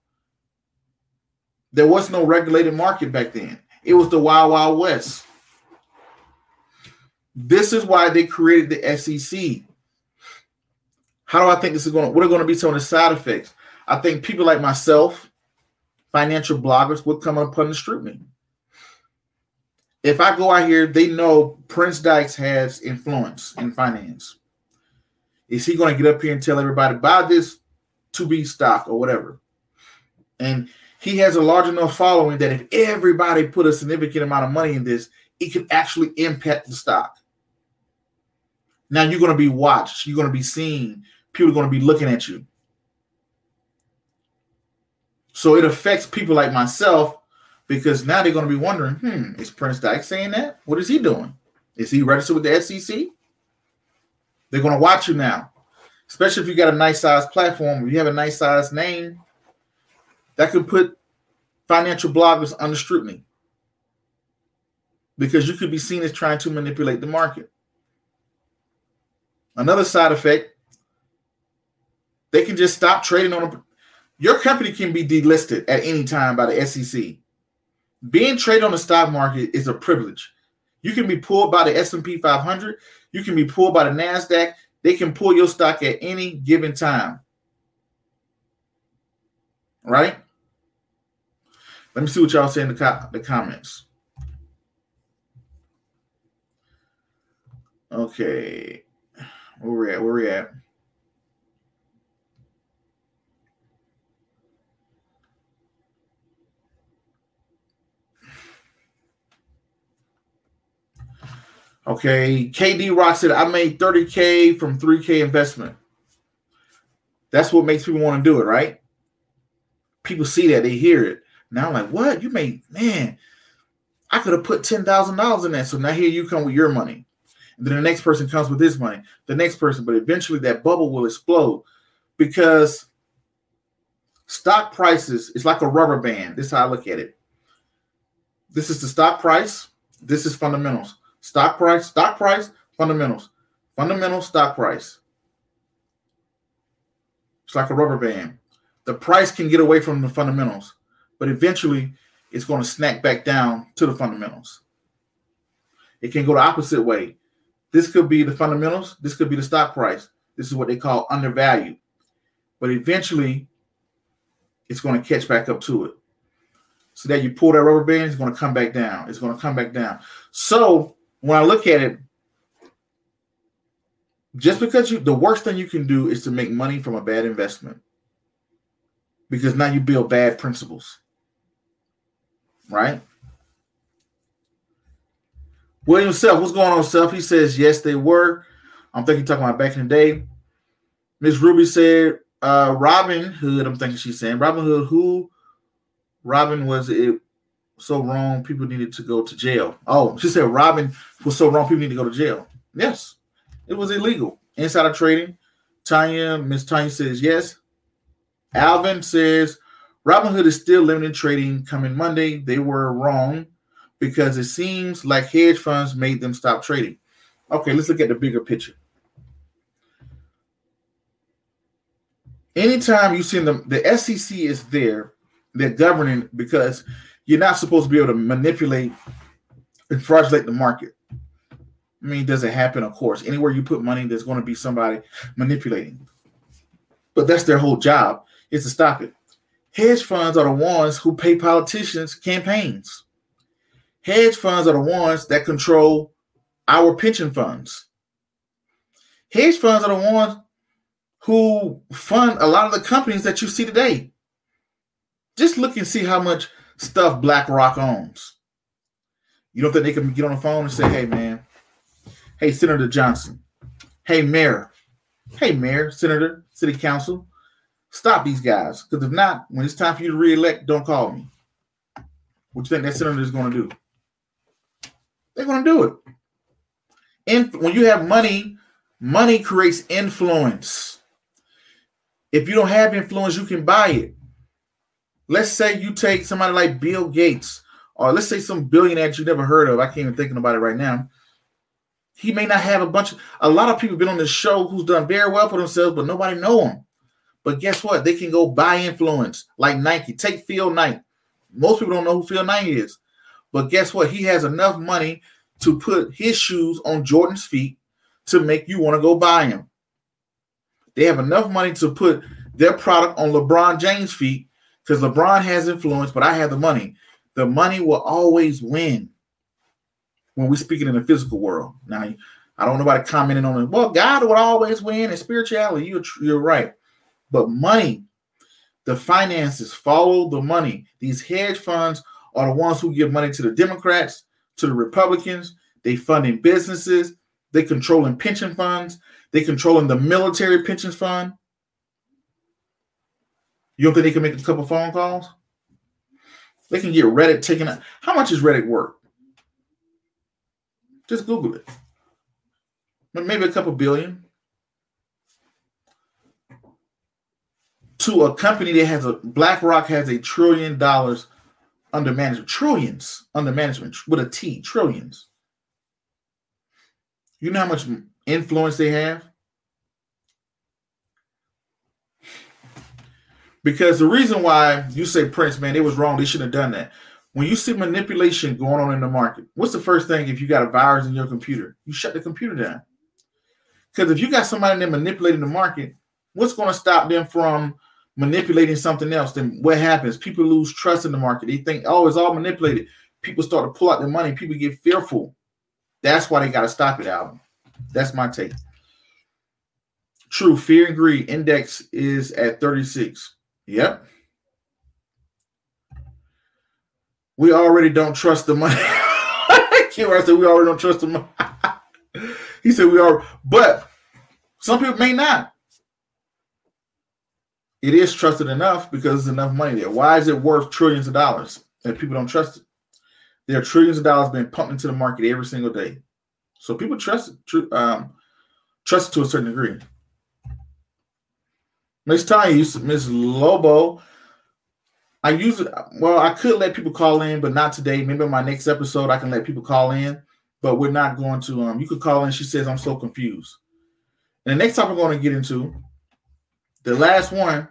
There was no regulated market back then. It was the wild, wild west. This is why they created the SEC. How do I think this is going to, what are going to be some of the side effects? I think people like myself, financial bloggers, would come upon the scrutiny. If I go out here, they know Prince Dykes has influence in finance. Is he going to get up here and tell everybody buy this to be stock or whatever? And he has a large enough following that if everybody put a significant amount of money in this, it could actually impact the stock. Now you're going to be watched. You're going to be seen. People are going to be looking at you. So it affects people like myself because now they're going to be wondering, hmm, is Prince Dykes saying that? What is he doing? Is he registered with the SEC? They're going to watch you now, especially if you got a nice size platform, if you have a nice size name, that could put financial bloggers under scrutiny because you could be seen as trying to manipulate the market. Another side effect, they can just stop trading on a, your company can be delisted at any time by the SEC. Being traded on the stock market is a privilege. You can be pulled by the S&P 500, you can be pulled by the Nasdaq. They can pull your stock at any given time. Right? Let me see what y'all say in the, co- the comments. Okay. Where we at? Where we at? Okay, KD Rock said I made 30k from 3k investment. That's what makes people want to do it, right? People see that, they hear it. Now I'm like, what? You made man, I could have put ten thousand dollars in that. So now here you come with your money. And then the next person comes with his money, the next person, but eventually that bubble will explode because stock prices is like a rubber band. This is how I look at it. This is the stock price. This is fundamentals. Stock price, stock price, fundamentals. Fundamental stock price. It's like a rubber band. The price can get away from the fundamentals, but eventually it's going to snack back down to the fundamentals. It can go the opposite way. This could be the fundamentals. This could be the stock price. This is what they call undervalued. But eventually, it's going to catch back up to it. So that you pull that rubber band, it's going to come back down. It's going to come back down. So when I look at it, just because you, the worst thing you can do is to make money from a bad investment because now you build bad principles. Right? William Self, what's going on, Self? He says, yes, they were. I'm thinking talking about back in the day. Miss Ruby said, uh, Robinhood, I'm thinking she's saying, Robinhood, who Robin was it so wrong, people needed to go to jail. Oh, she said Robin was so wrong, people need to go to jail. Yes, it was illegal. Insider trading. Tanya, Miss Tanya says yes. Alvin says Robinhood is still limited trading coming Monday. They were wrong because it seems like hedge funds made them stop trading. Okay, let's look at the bigger picture. Anytime you see them, the SEC is there, they're governing because you're not supposed to be able to manipulate and fraudulate the market. I mean, does it happen? Of course. Anywhere you put money, there's going to be somebody manipulating. But that's their whole job is to stop it. Hedge funds are the ones who pay politicians campaigns. Hedge funds are the ones that control our pension funds. Hedge funds are the ones who fund a lot of the companies that you see today. Just look and see how much stuff BlackRock owns. You don't think they can get on the phone and say, hey, man, hey, Senator Johnson, hey, Mayor, hey, Mayor, Senator, City Council, stop these guys. Because if not, when it's time for you to reelect, don't call me. What you think that senator is going to do? They're going to do it. And when you have money, money creates influence. If you don't have influence, you can buy it. Let's say you take somebody like Bill Gates, or let's say some billionaire that you never heard of. I can't even thinking about it right now. He may not have a bunch of a lot of people been on this show who's done very well for themselves, but nobody know him. But guess what? They can go buy influence like Nike. Take Phil Knight. Most people don't know who Phil Knight is. But guess what? He has enough money to put his shoes on Jordan's feet to make you want to go buy him. They have enough money to put their product on LeBron James' feet because LeBron has influence, but I have the money. The money will always win when we're speaking in the physical world. Now, I don't know about commenting on it. Well, God will always win and spirituality. You're, you're right. But money, the finances follow the money. These hedge funds are the ones who give money to the Democrats, to the Republicans. They funding businesses. They controlling pension funds. They controlling the military pension fund. You don't think they can make a couple phone calls? They can get Reddit taken out. How much is Reddit worth? Just Google it. Maybe a couple billion. To a company that has a BlackRock has a trillion dollars under management, trillions under management with a T, trillions. You know how much influence they have? Because the reason why you say Prince, man, it was wrong. They shouldn't have done that. When you see manipulation going on in the market, what's the first thing if you got a virus in your computer? You shut the computer down. Because if you got somebody there manipulating the market, what's going to stop them from manipulating something else? Then what happens? People lose trust in the market. They think, oh, it's all manipulated. People start to pull out their money. People get fearful. That's why they got to stop it, Alvin. That's my take. True, fear and greed index is at 36. Yep. We already don't trust the money. Kira said we already don't trust the money. he said we are, but some people may not. It is trusted enough because there's enough money there. Why is it worth trillions of dollars and people don't trust it? There are trillions of dollars being pumped into the market every single day. So people trust it, um, trust it to a certain degree. Miss Tanya, Miss Lobo. I use. Well, I could let people call in, but not today. Maybe my next episode I can let people call in, but we're not going to. Um, you could call in. She says I'm so confused. And the next topic we're going to get into, the last one,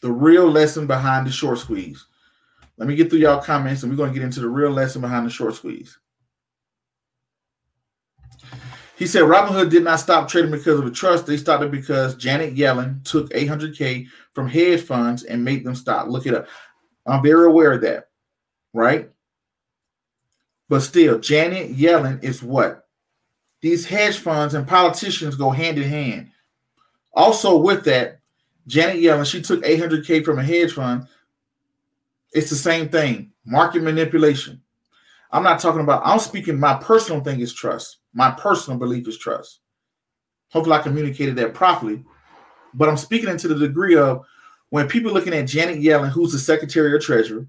the real lesson behind the short squeeze. Let me get through y'all comments and we're going to get into the real lesson behind the short squeeze. He said Robinhood did not stop trading because of a trust. They stopped it because Janet Yellen took 800K from hedge funds and made them stop. Look it up. I'm very aware of that, right? But still, Janet Yellen is what? These hedge funds and politicians go hand in hand. Also, with that, Janet Yellen, she took 800K from a hedge fund. It's the same thing market manipulation. I'm not talking about, I'm speaking, my personal thing is trust. My personal belief is trust. Hopefully, I communicated that properly. But I'm speaking into the degree of when people looking at Janet Yellen, who's the Secretary of Treasury,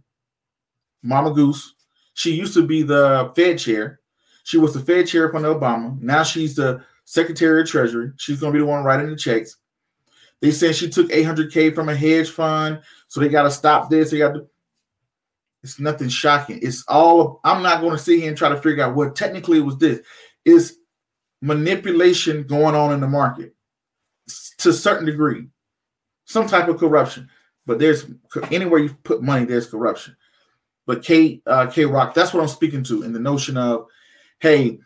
Mama Goose, she used to be the Fed chair. She was the Fed chair under Obama. Now she's the Secretary of Treasury. She's going to be the one writing the checks. They said she took 800K from a hedge fund. So they got to stop this. They got to. It's nothing shocking. It's all. I'm not going to sit here and try to figure out what technically was this. Is manipulation going on in the market to a certain degree, some type of corruption. But there's anywhere you put money, there's corruption. But K uh, K Rock, that's what I'm speaking to in the notion of, hey,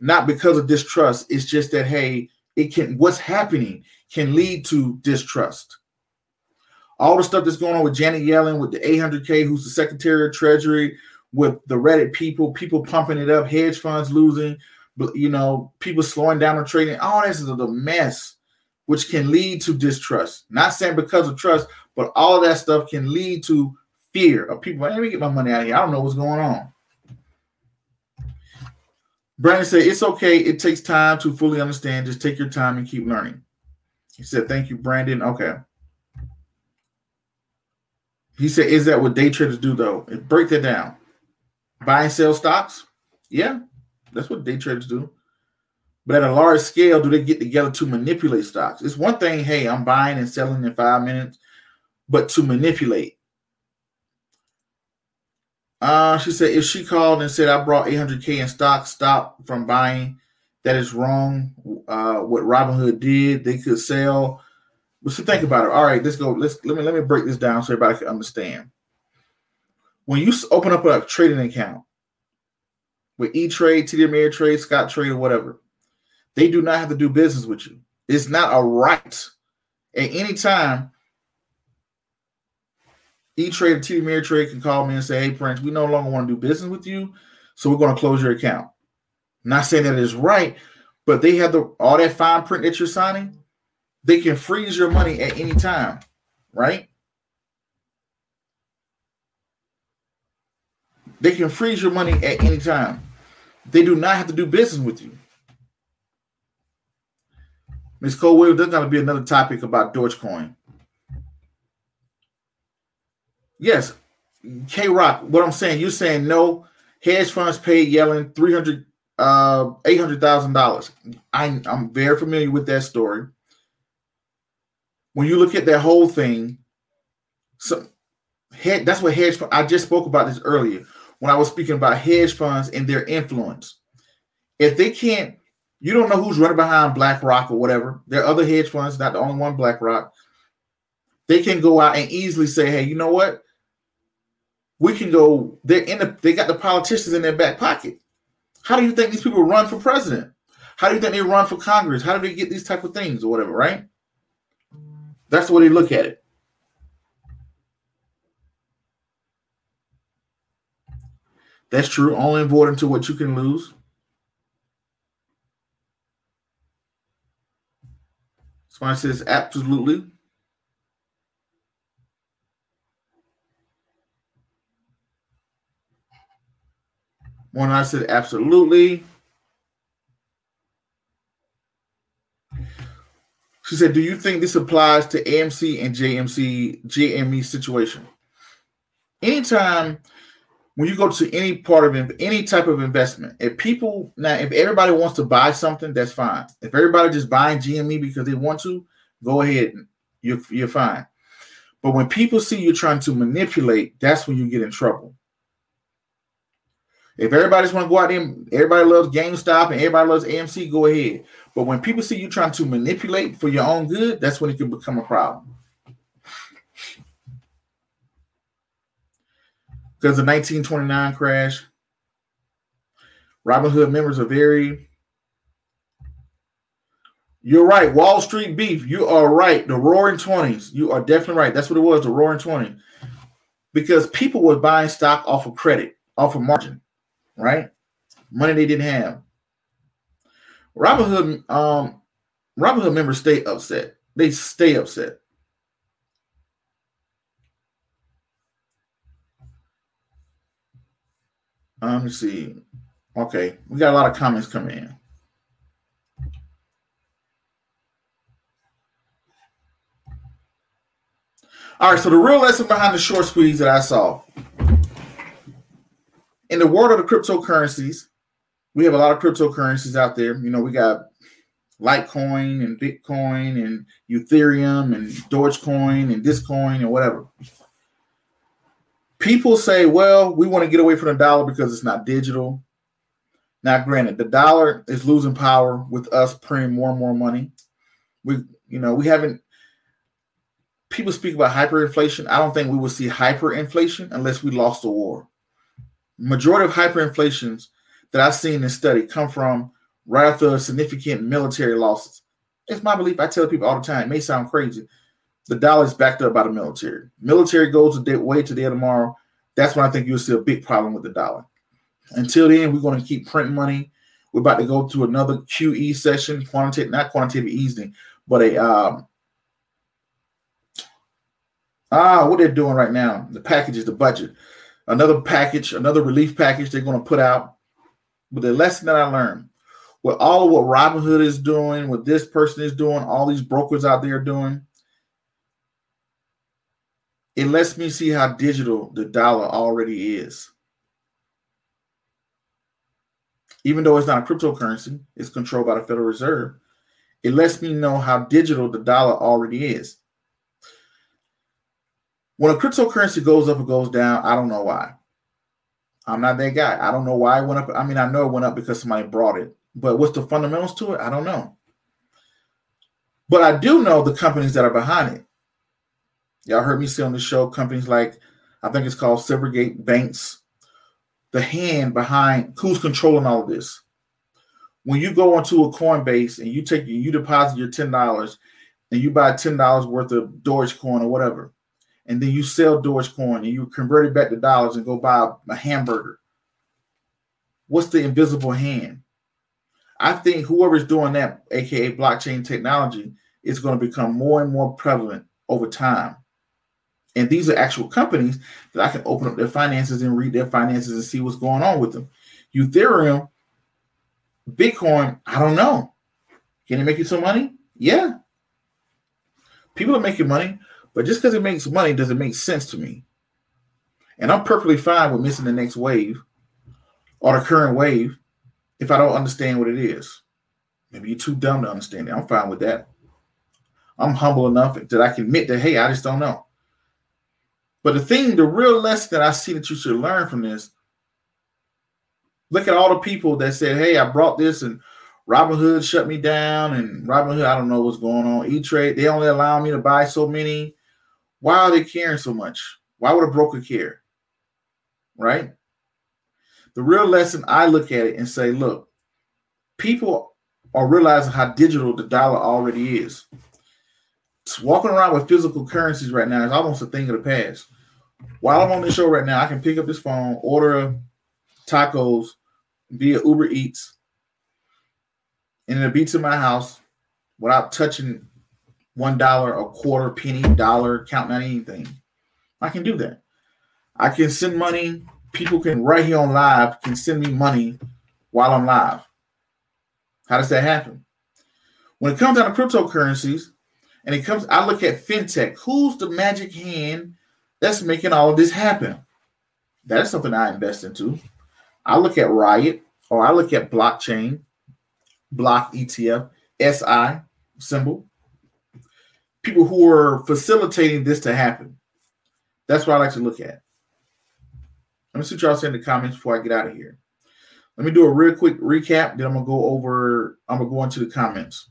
not because of distrust. It's just that hey, it can what's happening can lead to distrust. All the stuff that's going on with Janet Yellen, with the 800K, who's the Secretary of Treasury, with the Reddit people, people pumping it up, hedge funds losing, you know, people slowing down the trading. All this is the mess, which can lead to distrust. Not saying because of trust, but all that stuff can lead to fear of people. Let me get my money out of here. I don't know what's going on. Brandon said, It's okay. It takes time to fully understand. Just take your time and keep learning. He said, Thank you, Brandon. Okay. He said, Is that what day traders do, though? Break that down. Buy and sell stocks? Yeah, that's what day traders do. But at a large scale, do they get together to manipulate stocks? It's one thing, hey, I'm buying and selling in five minutes, but to manipulate. Uh, she said if she called and said I brought 800k in stock, stop from buying. That is wrong. Uh, what Robinhood did, they could sell. But so think about it. All right, let's go. Let's let me let me break this down so everybody can understand. When you open up a trading account with E Trade, TD Ameritrade, Scottrade, or whatever, they do not have to do business with you. It's not a right at any time E-Trade or TD Ameritrade can call me and say, hey, Prince, we no longer want to do business with you, so we're going to close your account. not saying that is right, but they have the all that fine print that you're signing, they can freeze your money at any time, right? They can freeze your money at any time. They do not have to do business with you. Ms. Cole Williams, there's going to be another topic about Dogecoin. Yes, K Rock. What I'm saying, you're saying no. Hedge funds paid Yellen three hundred, uh, eight hundred thousand dollars. I'm I'm very familiar with that story. When you look at that whole thing, so head that's what hedge fund. I just spoke about this earlier when I was speaking about hedge funds and their influence. If they can't, you don't know who's running behind BlackRock or whatever. There are other hedge funds, not the only one BlackRock. They can go out and easily say, "Hey, you know what? we can go. They're in the. They got the politicians in their back pocket. How do you think these people run for president? How do you think they run for Congress? How do they get these type of things or whatever? Right. That's the way they look at it. That's true. Only avoiding to what you can lose. Somebody says absolutely. One I said absolutely. She said, "Do you think this applies to AMC and JMC JME situation? Anytime when you go to any part of any type of investment, if people now, if everybody wants to buy something, that's fine. If everybody just buying GME because they want to, go ahead, you're you're fine. But when people see you trying to manipulate, that's when you get in trouble. If everybody's want to go out there, everybody loves GameStop and everybody loves AMC, go ahead. But when people see you trying to manipulate for your own good, that's when it can become a problem. Because the 1929 crash. Robinhood members are very. You're right. Wall Street beef. You are right. The roaring 20s. You are definitely right. That's what it was, the roaring 20s. Because people were buying stock off of credit, off of margin, right? Money they didn't have. Robinhood, um, Robinhood members stay upset. They stay upset. Um, let me see. Okay, we got a lot of comments coming in. All right, so the real lesson behind the short squeeze that I saw in the world of the cryptocurrencies, we have a lot of cryptocurrencies out there. You know, we got Litecoin and Bitcoin and Ethereum and Dogecoin and Discoin and whatever. People say, well, we want to get away from the dollar because it's not digital. Now, granted, the dollar is losing power with us printing more and more money. We, you know, we haven't. People speak about hyperinflation. I don't think we will see hyperinflation unless we lost the war. Majority of hyperinflations that I've seen in study come from right after significant military losses. It's my belief. I tell people all the time. It may sound crazy. The dollar is backed up by the military. Military goes way to day tomorrow. That's when I think you'll see a big problem with the dollar. Until then, we're going to keep printing money. We're about to go to another QE session, quantitative, not quantitative easing, but a um, ah, what they're doing right now. The package is the budget. Another package, another relief package they're going to put out. But the lesson that I learned, with all of what Robinhood is doing, what this person is doing, all these brokers out there doing, it lets me see how digital the dollar already is. even though it's not a cryptocurrency, it's controlled by the Federal Reserve. It lets me know how digital the dollar already is. When a cryptocurrency goes up or goes down, I don't know why. I'm not that guy. I don't know why it went up. I mean, I know it went up because somebody brought it, but what's the fundamentals to it? I don't know. But I do know the companies that are behind it. Y'all heard me say on the show companies like, I think it's called Silvergate Banks, the hand behind who's controlling all of this. When you go onto a Coinbase and you take you deposit your ten dollars and you buy ten dollars worth of Dogecoin or whatever, and then you sell Dogecoin and you convert it back to dollars and go buy a hamburger. What's the invisible hand? I think whoever's doing that, aka blockchain technology, is going to become more and more prevalent over time. And these are actual companies that I can open up their finances and read their finances and see what's going on with them. Ethereum, Bitcoin, I don't know. Can it make you some money? Yeah. People are making money, but just because it makes money doesn't make sense to me. And I'm perfectly fine with missing the next wave or the current wave if I don't understand what it is. Maybe you're too dumb to understand it. I'm fine with that. I'm humble enough that I can admit that, hey, I just don't know. But the thing, the real lesson that I see that you should learn from this, look at all the people that said, Hey, I brought this and Robinhood shut me down, and Robinhood, I don't know what's going on. E Trade, they only allow me to buy so many. Why are they caring so much? Why would a broker care? Right? The real lesson, I look at it and say, look, people are realizing how digital the dollar already is. walking around with physical currencies right now is almost a thing of the past while I'm on the show right now, I can pick up this phone, order tacos via Uber Eats, and it'll be to my house without touching one dollar, a quarter, penny, dollar, counting on anything. I can do that. I can send money. People can right here on live can send me money while I'm live. How does that happen? When it comes down to cryptocurrencies, and it comes, I look at fintech. Who's the magic hand that's making all this happen. That's something I invest into. I look at Riot or I look at blockchain, block ETF, SI symbol. People who are facilitating this to happen. That's what I like to look at. Let me see what y'all say in the comments before I get out of here. Let me do a real quick recap. Then I'm gonna go over. I'm gonna go into the comments.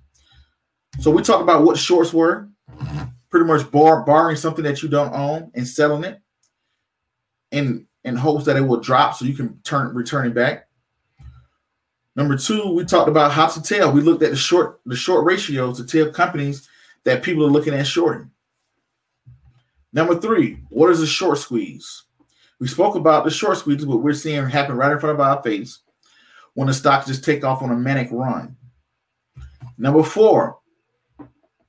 So we talked about what shorts were pretty much bar, borrowing something that you don't own and selling it. And in hopes that it will drop so you can turn return it back. Number two, we talked about how to tell. We looked at the short the short ratios to tell companies that people are looking at shorting. Number three, what is a short squeeze? We spoke about the short squeeze, what we're seeing happen right in front of our face when the stocks just take off on a manic run. Number four,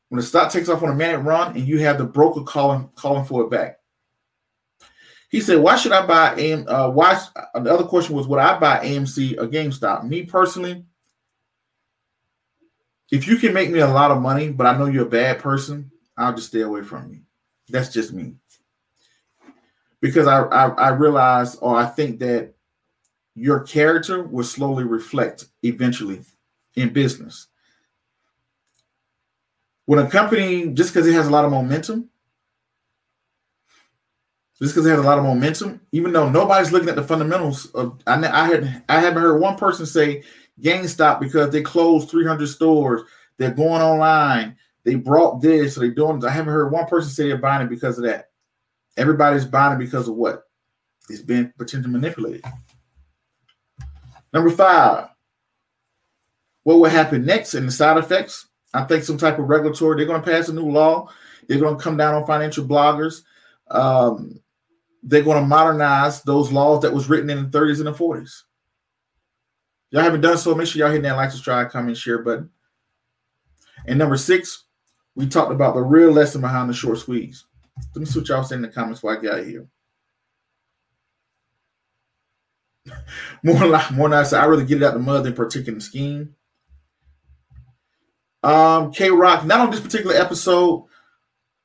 when the stock takes off on a manic run and you have the broker calling calling for it back. He said, "Why should I buy AM? Uh, why?" Uh, the other question was, "Would I buy AMC or GameStop?" Me personally, if you can make me a lot of money, but I know you're a bad person, I'll just stay away from you. That's just me. Because I I, I realize or I think that your character will slowly reflect eventually in business. When a company, just because it has a lot of momentum, just because it has a lot of momentum, even though nobody's looking at the fundamentals of, I, I had I haven't heard one person say GameStop because they closed 300 stores, they're going online, they brought this, so they're doing. I haven't heard one person say they're buying it because of that. Everybody's buying it because of what? It's been potentially manipulated. Number five, what will happen next in the side effects? I think some type of regulatory. They're going to pass a new law. They're going to come down on financial bloggers. Um, they're going to modernize those laws that was written in the 30s and the 40s. Y'all haven't done so, make sure y'all hit that like, subscribe, comment, share button. And number six, we talked about the real lesson behind the short squeeze. Let me see what y'all say in the comments before I get out here. more like more nice. I really get it out the mud than particular scheme. Um, K Rock, not on this particular episode.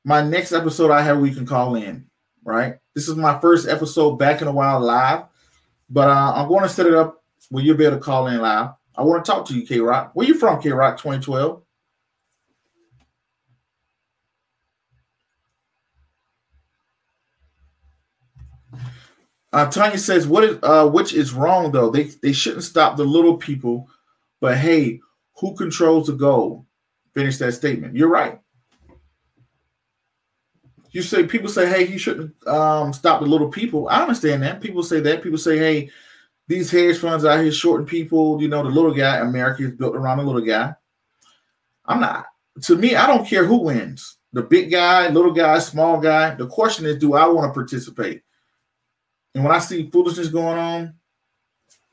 My next episode I have we can call in right? This is my first episode back in a while live, but uh, I'm going to set it up where you'll be able to call in live. I want to talk to you, K Rock. Where you from, K Rock 2012? Uh, Tanya says, "What is uh, which is wrong though? They they shouldn't stop the little people, but hey, who controls the goal?" Finish that statement. You're right you say people say, hey, he shouldn't um, stop the little people. I understand that. People say that. People say, hey, these hedge funds out here shorting people. You know, the little guy. America is built around the little guy. I'm not. To me, I don't care who wins. The big guy, little guy, small guy. The question is, do I want to participate? And when I see foolishness going on,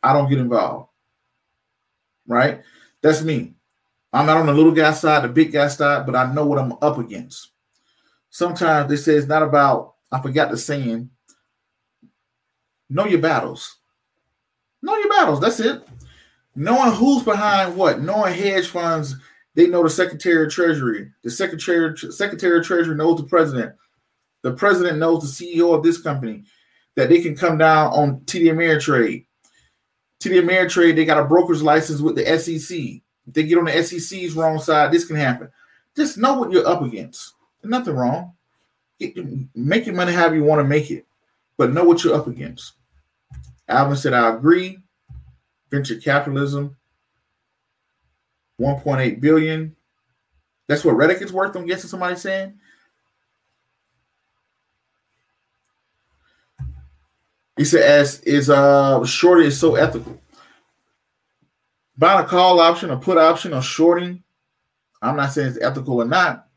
I don't get involved. Right? That's me. I'm not on the little guy side, the big guy side, but I know what I'm up against sometimes they say it's not about, I forgot the saying, know your battles. Know your battles. That's it. Knowing who's behind what, knowing hedge funds, they know the Secretary of Treasury. The Secretary, Secretary of Treasury knows the president. The president knows the CEO of this company that they can come down on TD Ameritrade. TD Ameritrade, they got a broker's license with the SEC. If they get on the SEC's wrong side, this can happen. Just know what you're up against. There's nothing wrong. make your money however you want to make it, but know what you're up against. Alvin said, I agree. Venture capitalism, 1.8 billion. That's what Reddit is worth, I'm guessing somebody's saying. He said, as is uh shorting is so ethical. Buying a call option, a put option, or shorting. I'm not saying it's ethical or not.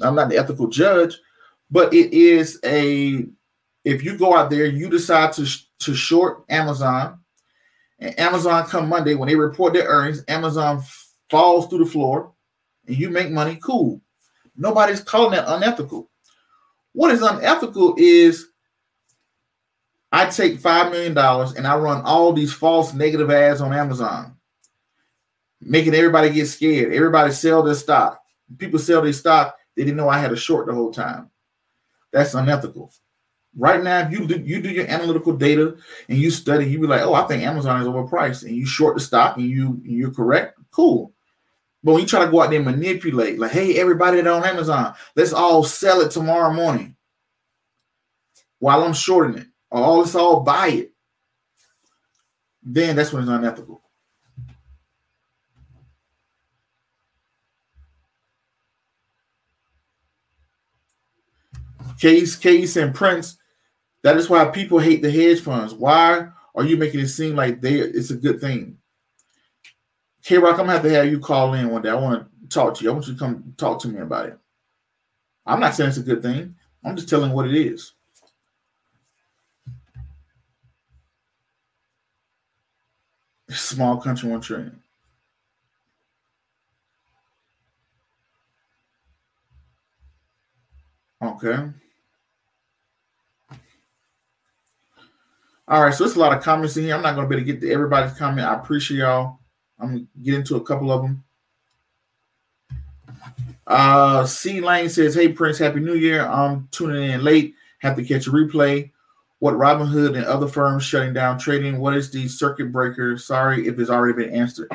I'm not the ethical judge, but it is a if you go out there, you decide to to short Amazon, and Amazon come Monday when they report their earnings, Amazon falls through the floor, and you make money. Cool. Nobody's calling that unethical. What is unethical is I take five million dollars and I run all these false negative ads on Amazon, making everybody get scared. Everybody sell their stock. People sell their stock they didn't know I had a short the whole time. That's unethical. Right now, if you do you do your analytical data and you study, you be like, oh, I think Amazon is overpriced, and you short the stock and you you're correct, cool. But when you try to go out there and manipulate, like, hey, everybody that on Amazon, let's all sell it tomorrow morning while I'm shorting it, or let's all buy it, then that's when it's unethical. Case, Case, and Prince. That is why people hate the hedge funds. Why are you making it seem like they it's a good thing? K Rock, I'm gonna have to have you call in one day. I want to talk to you. I want you to come talk to me about it. I'm not saying it's a good thing. I'm just telling what it is. Small country, one trillion. Okay. All right, so there's a lot of comments in here. I'm not going to be able to get to everybody's comment. I appreciate y'all. I'm going to get into a couple of them. Uh, C Lane says, Hey Prince, Happy New Year. I'm tuning in late. Have to catch a replay. What Robinhood and other firms shutting down trading? What is the circuit breaker? Sorry if it's already been answered.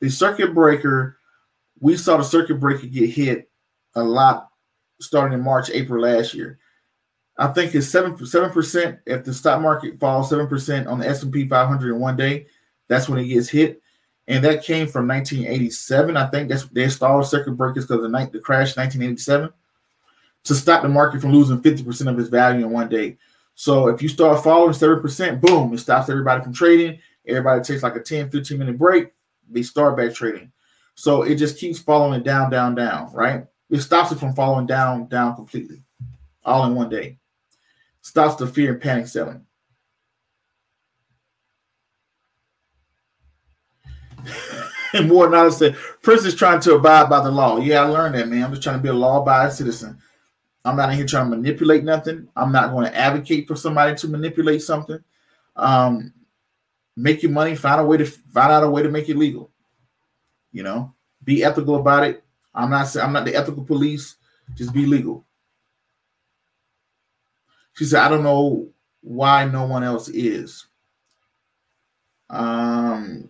The circuit breaker, we saw the circuit breaker get hit a lot starting in March, April last year. I think it's seven percent. If the stock market falls seven percent on the S and P 500 in one day, that's when it gets hit and that came from 1987. I think that's they installed circuit breakers because of the night the crash 1987 to stop the market from losing 50% of its value in one day. So if you start falling 7%, boom, it stops everybody from trading. Everybody takes like a 10, 15 minute break, they start back trading. So it just keeps following down, down, down, right? It stops it from falling down, down completely, all in one day. Stops the fear and panic selling. and more than I said, Prince is trying to abide by the law. Yeah, I learned that, man. I'm just trying to be a law-abiding citizen. I'm not here trying to manipulate nothing. I'm not going to advocate for somebody to manipulate something. Um, make your money, find a way to find out a way to make it legal. You know, be ethical about it. I'm not I'm not the ethical police. Just be legal. She said, I don't know why no one else is. Um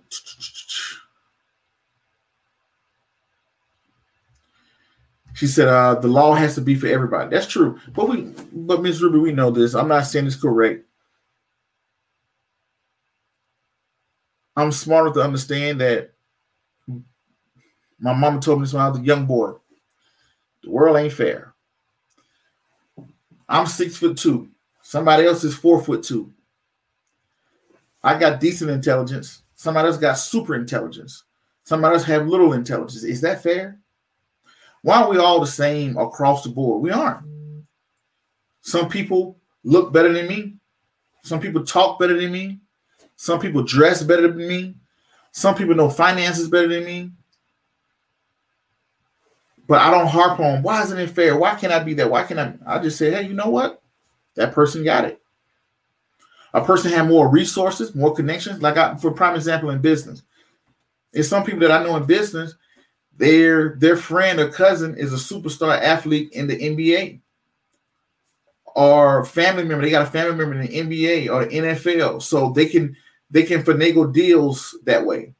She said, uh, the law has to be for everybody. That's true. But we but Ms. Ruby, we know this. I'm not saying it's correct. I'm smart enough to understand that my mama told me this when I was a young boy. The world ain't fair. I'm six foot two. Somebody else is four foot two. I got decent intelligence. Somebody else got super intelligence. Somebody else have little intelligence. Is that fair? Why are we all the same across the board? We aren't. Some people look better than me. Some people talk better than me. Some people dress better than me. Some people know finances better than me. But I don't harp on why isn't it fair? Why can't I be that? Why can't I? I just say, hey, you know what? That person got it. A person had more resources, more connections. Like I, for prime example, in business, it's some people that I know in business their their friend or cousin is a superstar athlete in the NBA or family member they got a family member in the NBA or the NFL so they can they can finagle deals that way.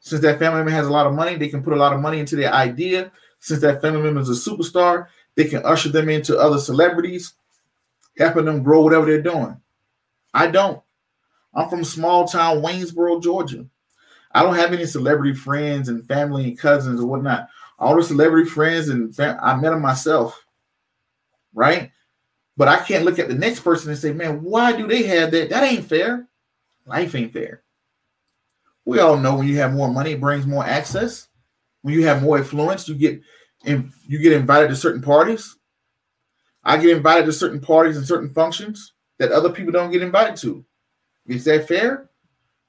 Since that family member has a lot of money they can put a lot of money into their idea. Since that family member is a superstar they can usher them into other celebrities helping them grow whatever they're doing. I don't. I'm from small town Waynesboro Georgia I don't have any celebrity friends and family and cousins or whatnot. All the celebrity friends and fam- I met them myself, right? But I can't look at the next person and say, man, why do they have that? That ain't fair. Life ain't fair. We all know when you have more money, it brings more access. When you have more influence, you get and you get invited to certain parties. I get invited to certain parties and certain functions that other people don't get invited to. Is that fair?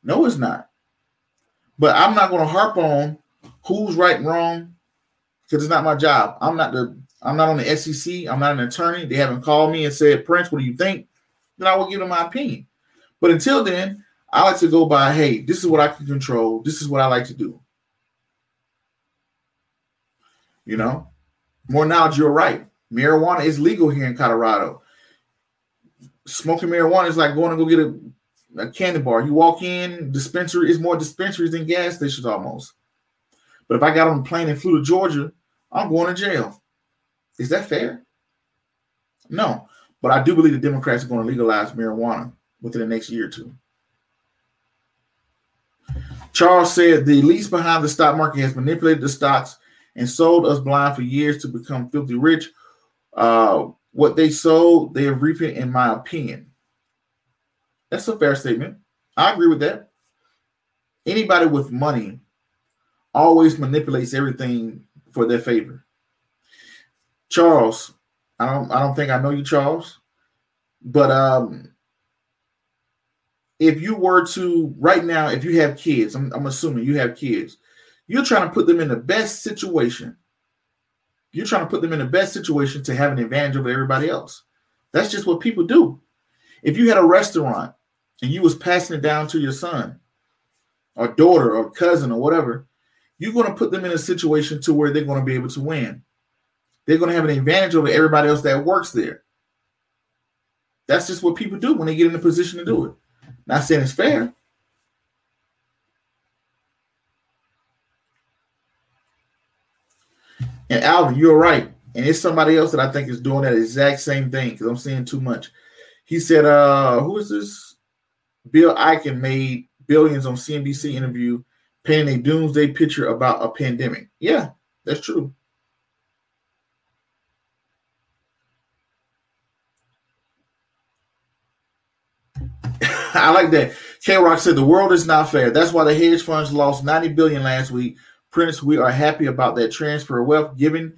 No, it's not. But I'm not going to harp on who's right and wrong because it's not my job. I'm not the I'm not on the SEC. I'm not an attorney. They haven't called me and said, Prince, what do you think? Then I will give them my opinion. But until then, I like to go by, hey, this is what I can control. This is what I like to do. You know, more knowledge, you're right. Marijuana is legal here in Colorado. Smoking marijuana is like going to go get a a candy bar. You walk in, dispensary is more dispensaries than gas stations almost. But if I got on a plane and flew to Georgia, I'm going to jail. Is that fair? No. But I do believe the Democrats are going to legalize marijuana within the next year or two. Charles said the elites behind the stock market has manipulated the stocks and sold us blind for years to become filthy rich. Uh, What they sold, they are reaping, in my opinion. That's a fair statement. I agree with that. Anybody with money always manipulates everything for their favor. Charles, I don't I don't think I know you, Charles, but um if you were to right now, if you have kids, I'm, I'm assuming you have kids, you're trying to put them in the best situation. You're trying to put them in the best situation to have an advantage over everybody else. That's just what people do. If you had a restaurant and you was passing it down to your son or daughter or cousin or whatever, you're going to put them in a situation to where they're going to be able to win. They're going to have an advantage over everybody else that works there. That's just what people do when they get in a position to do it. Not saying it's fair. And Alvin, you're right. And it's somebody else that I think is doing that exact same thing because I'm seeing too much. He said, uh, who is this? Bill Ackman made billions on CNBC interview painting a doomsday picture about a pandemic. Yeah, that's true. I like that. K Rock said the world is not fair. That's why the hedge funds lost 90 billion last week. Prince, we are happy about that transfer of wealth given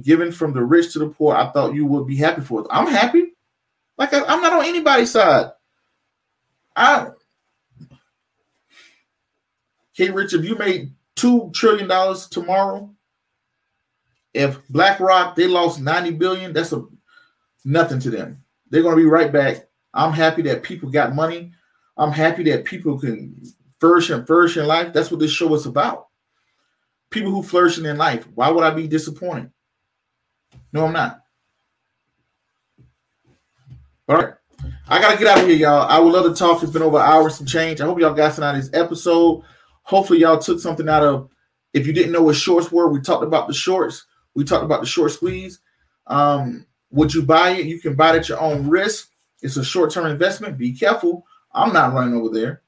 given from the rich to the poor. I thought you would be happy for it. I'm happy. Like I, am not on anybody's side. I K Rich, if you made two trillion dollars tomorrow, if BlackRock they lost 90 billion, that's a nothing to them. They're gonna be right back I'm happy that people got money. I'm happy that people can flourish and flourish in life. That's what this show is about. People who flourishing in life. Why would I be disappointed? No, I'm not. All right. I gotta get out of here, y'all. I would love to talk. It's been over hours some change. I hope y'all got something out of this episode. Hopefully, y'all took something out of. If you didn't know what shorts were, we talked about the shorts. We talked about the short squeeze. Um, would you buy it? You can buy it at your own risk. It's a short term investment. Be careful. I'm not running over there.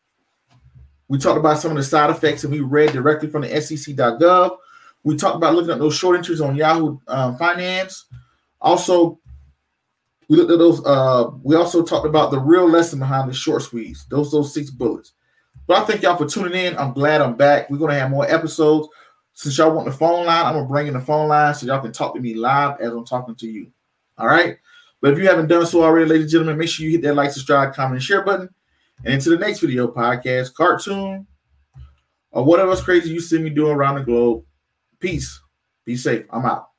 We talked about some of the side effects and we read directly from the SEC.gov. We talked about looking at those short entries on Yahoo uh, Finance. Also, we looked at those. Uh, we also talked about the real lesson behind the short squeeze. Those those six bullets. But I thank y'all for tuning in. I'm glad I'm back. We're gonna have more episodes. Since y'all want the phone line, I'm gonna bring in the phone line so y'all can talk to me live as I'm talking to you. All right. But if you haven't done so already, ladies and gentlemen, make sure you hit that like, subscribe, comment, and share button. And into the next video, podcast, cartoon, or whatever else crazy you see me doing around the globe. Peace. Be safe. I'm out.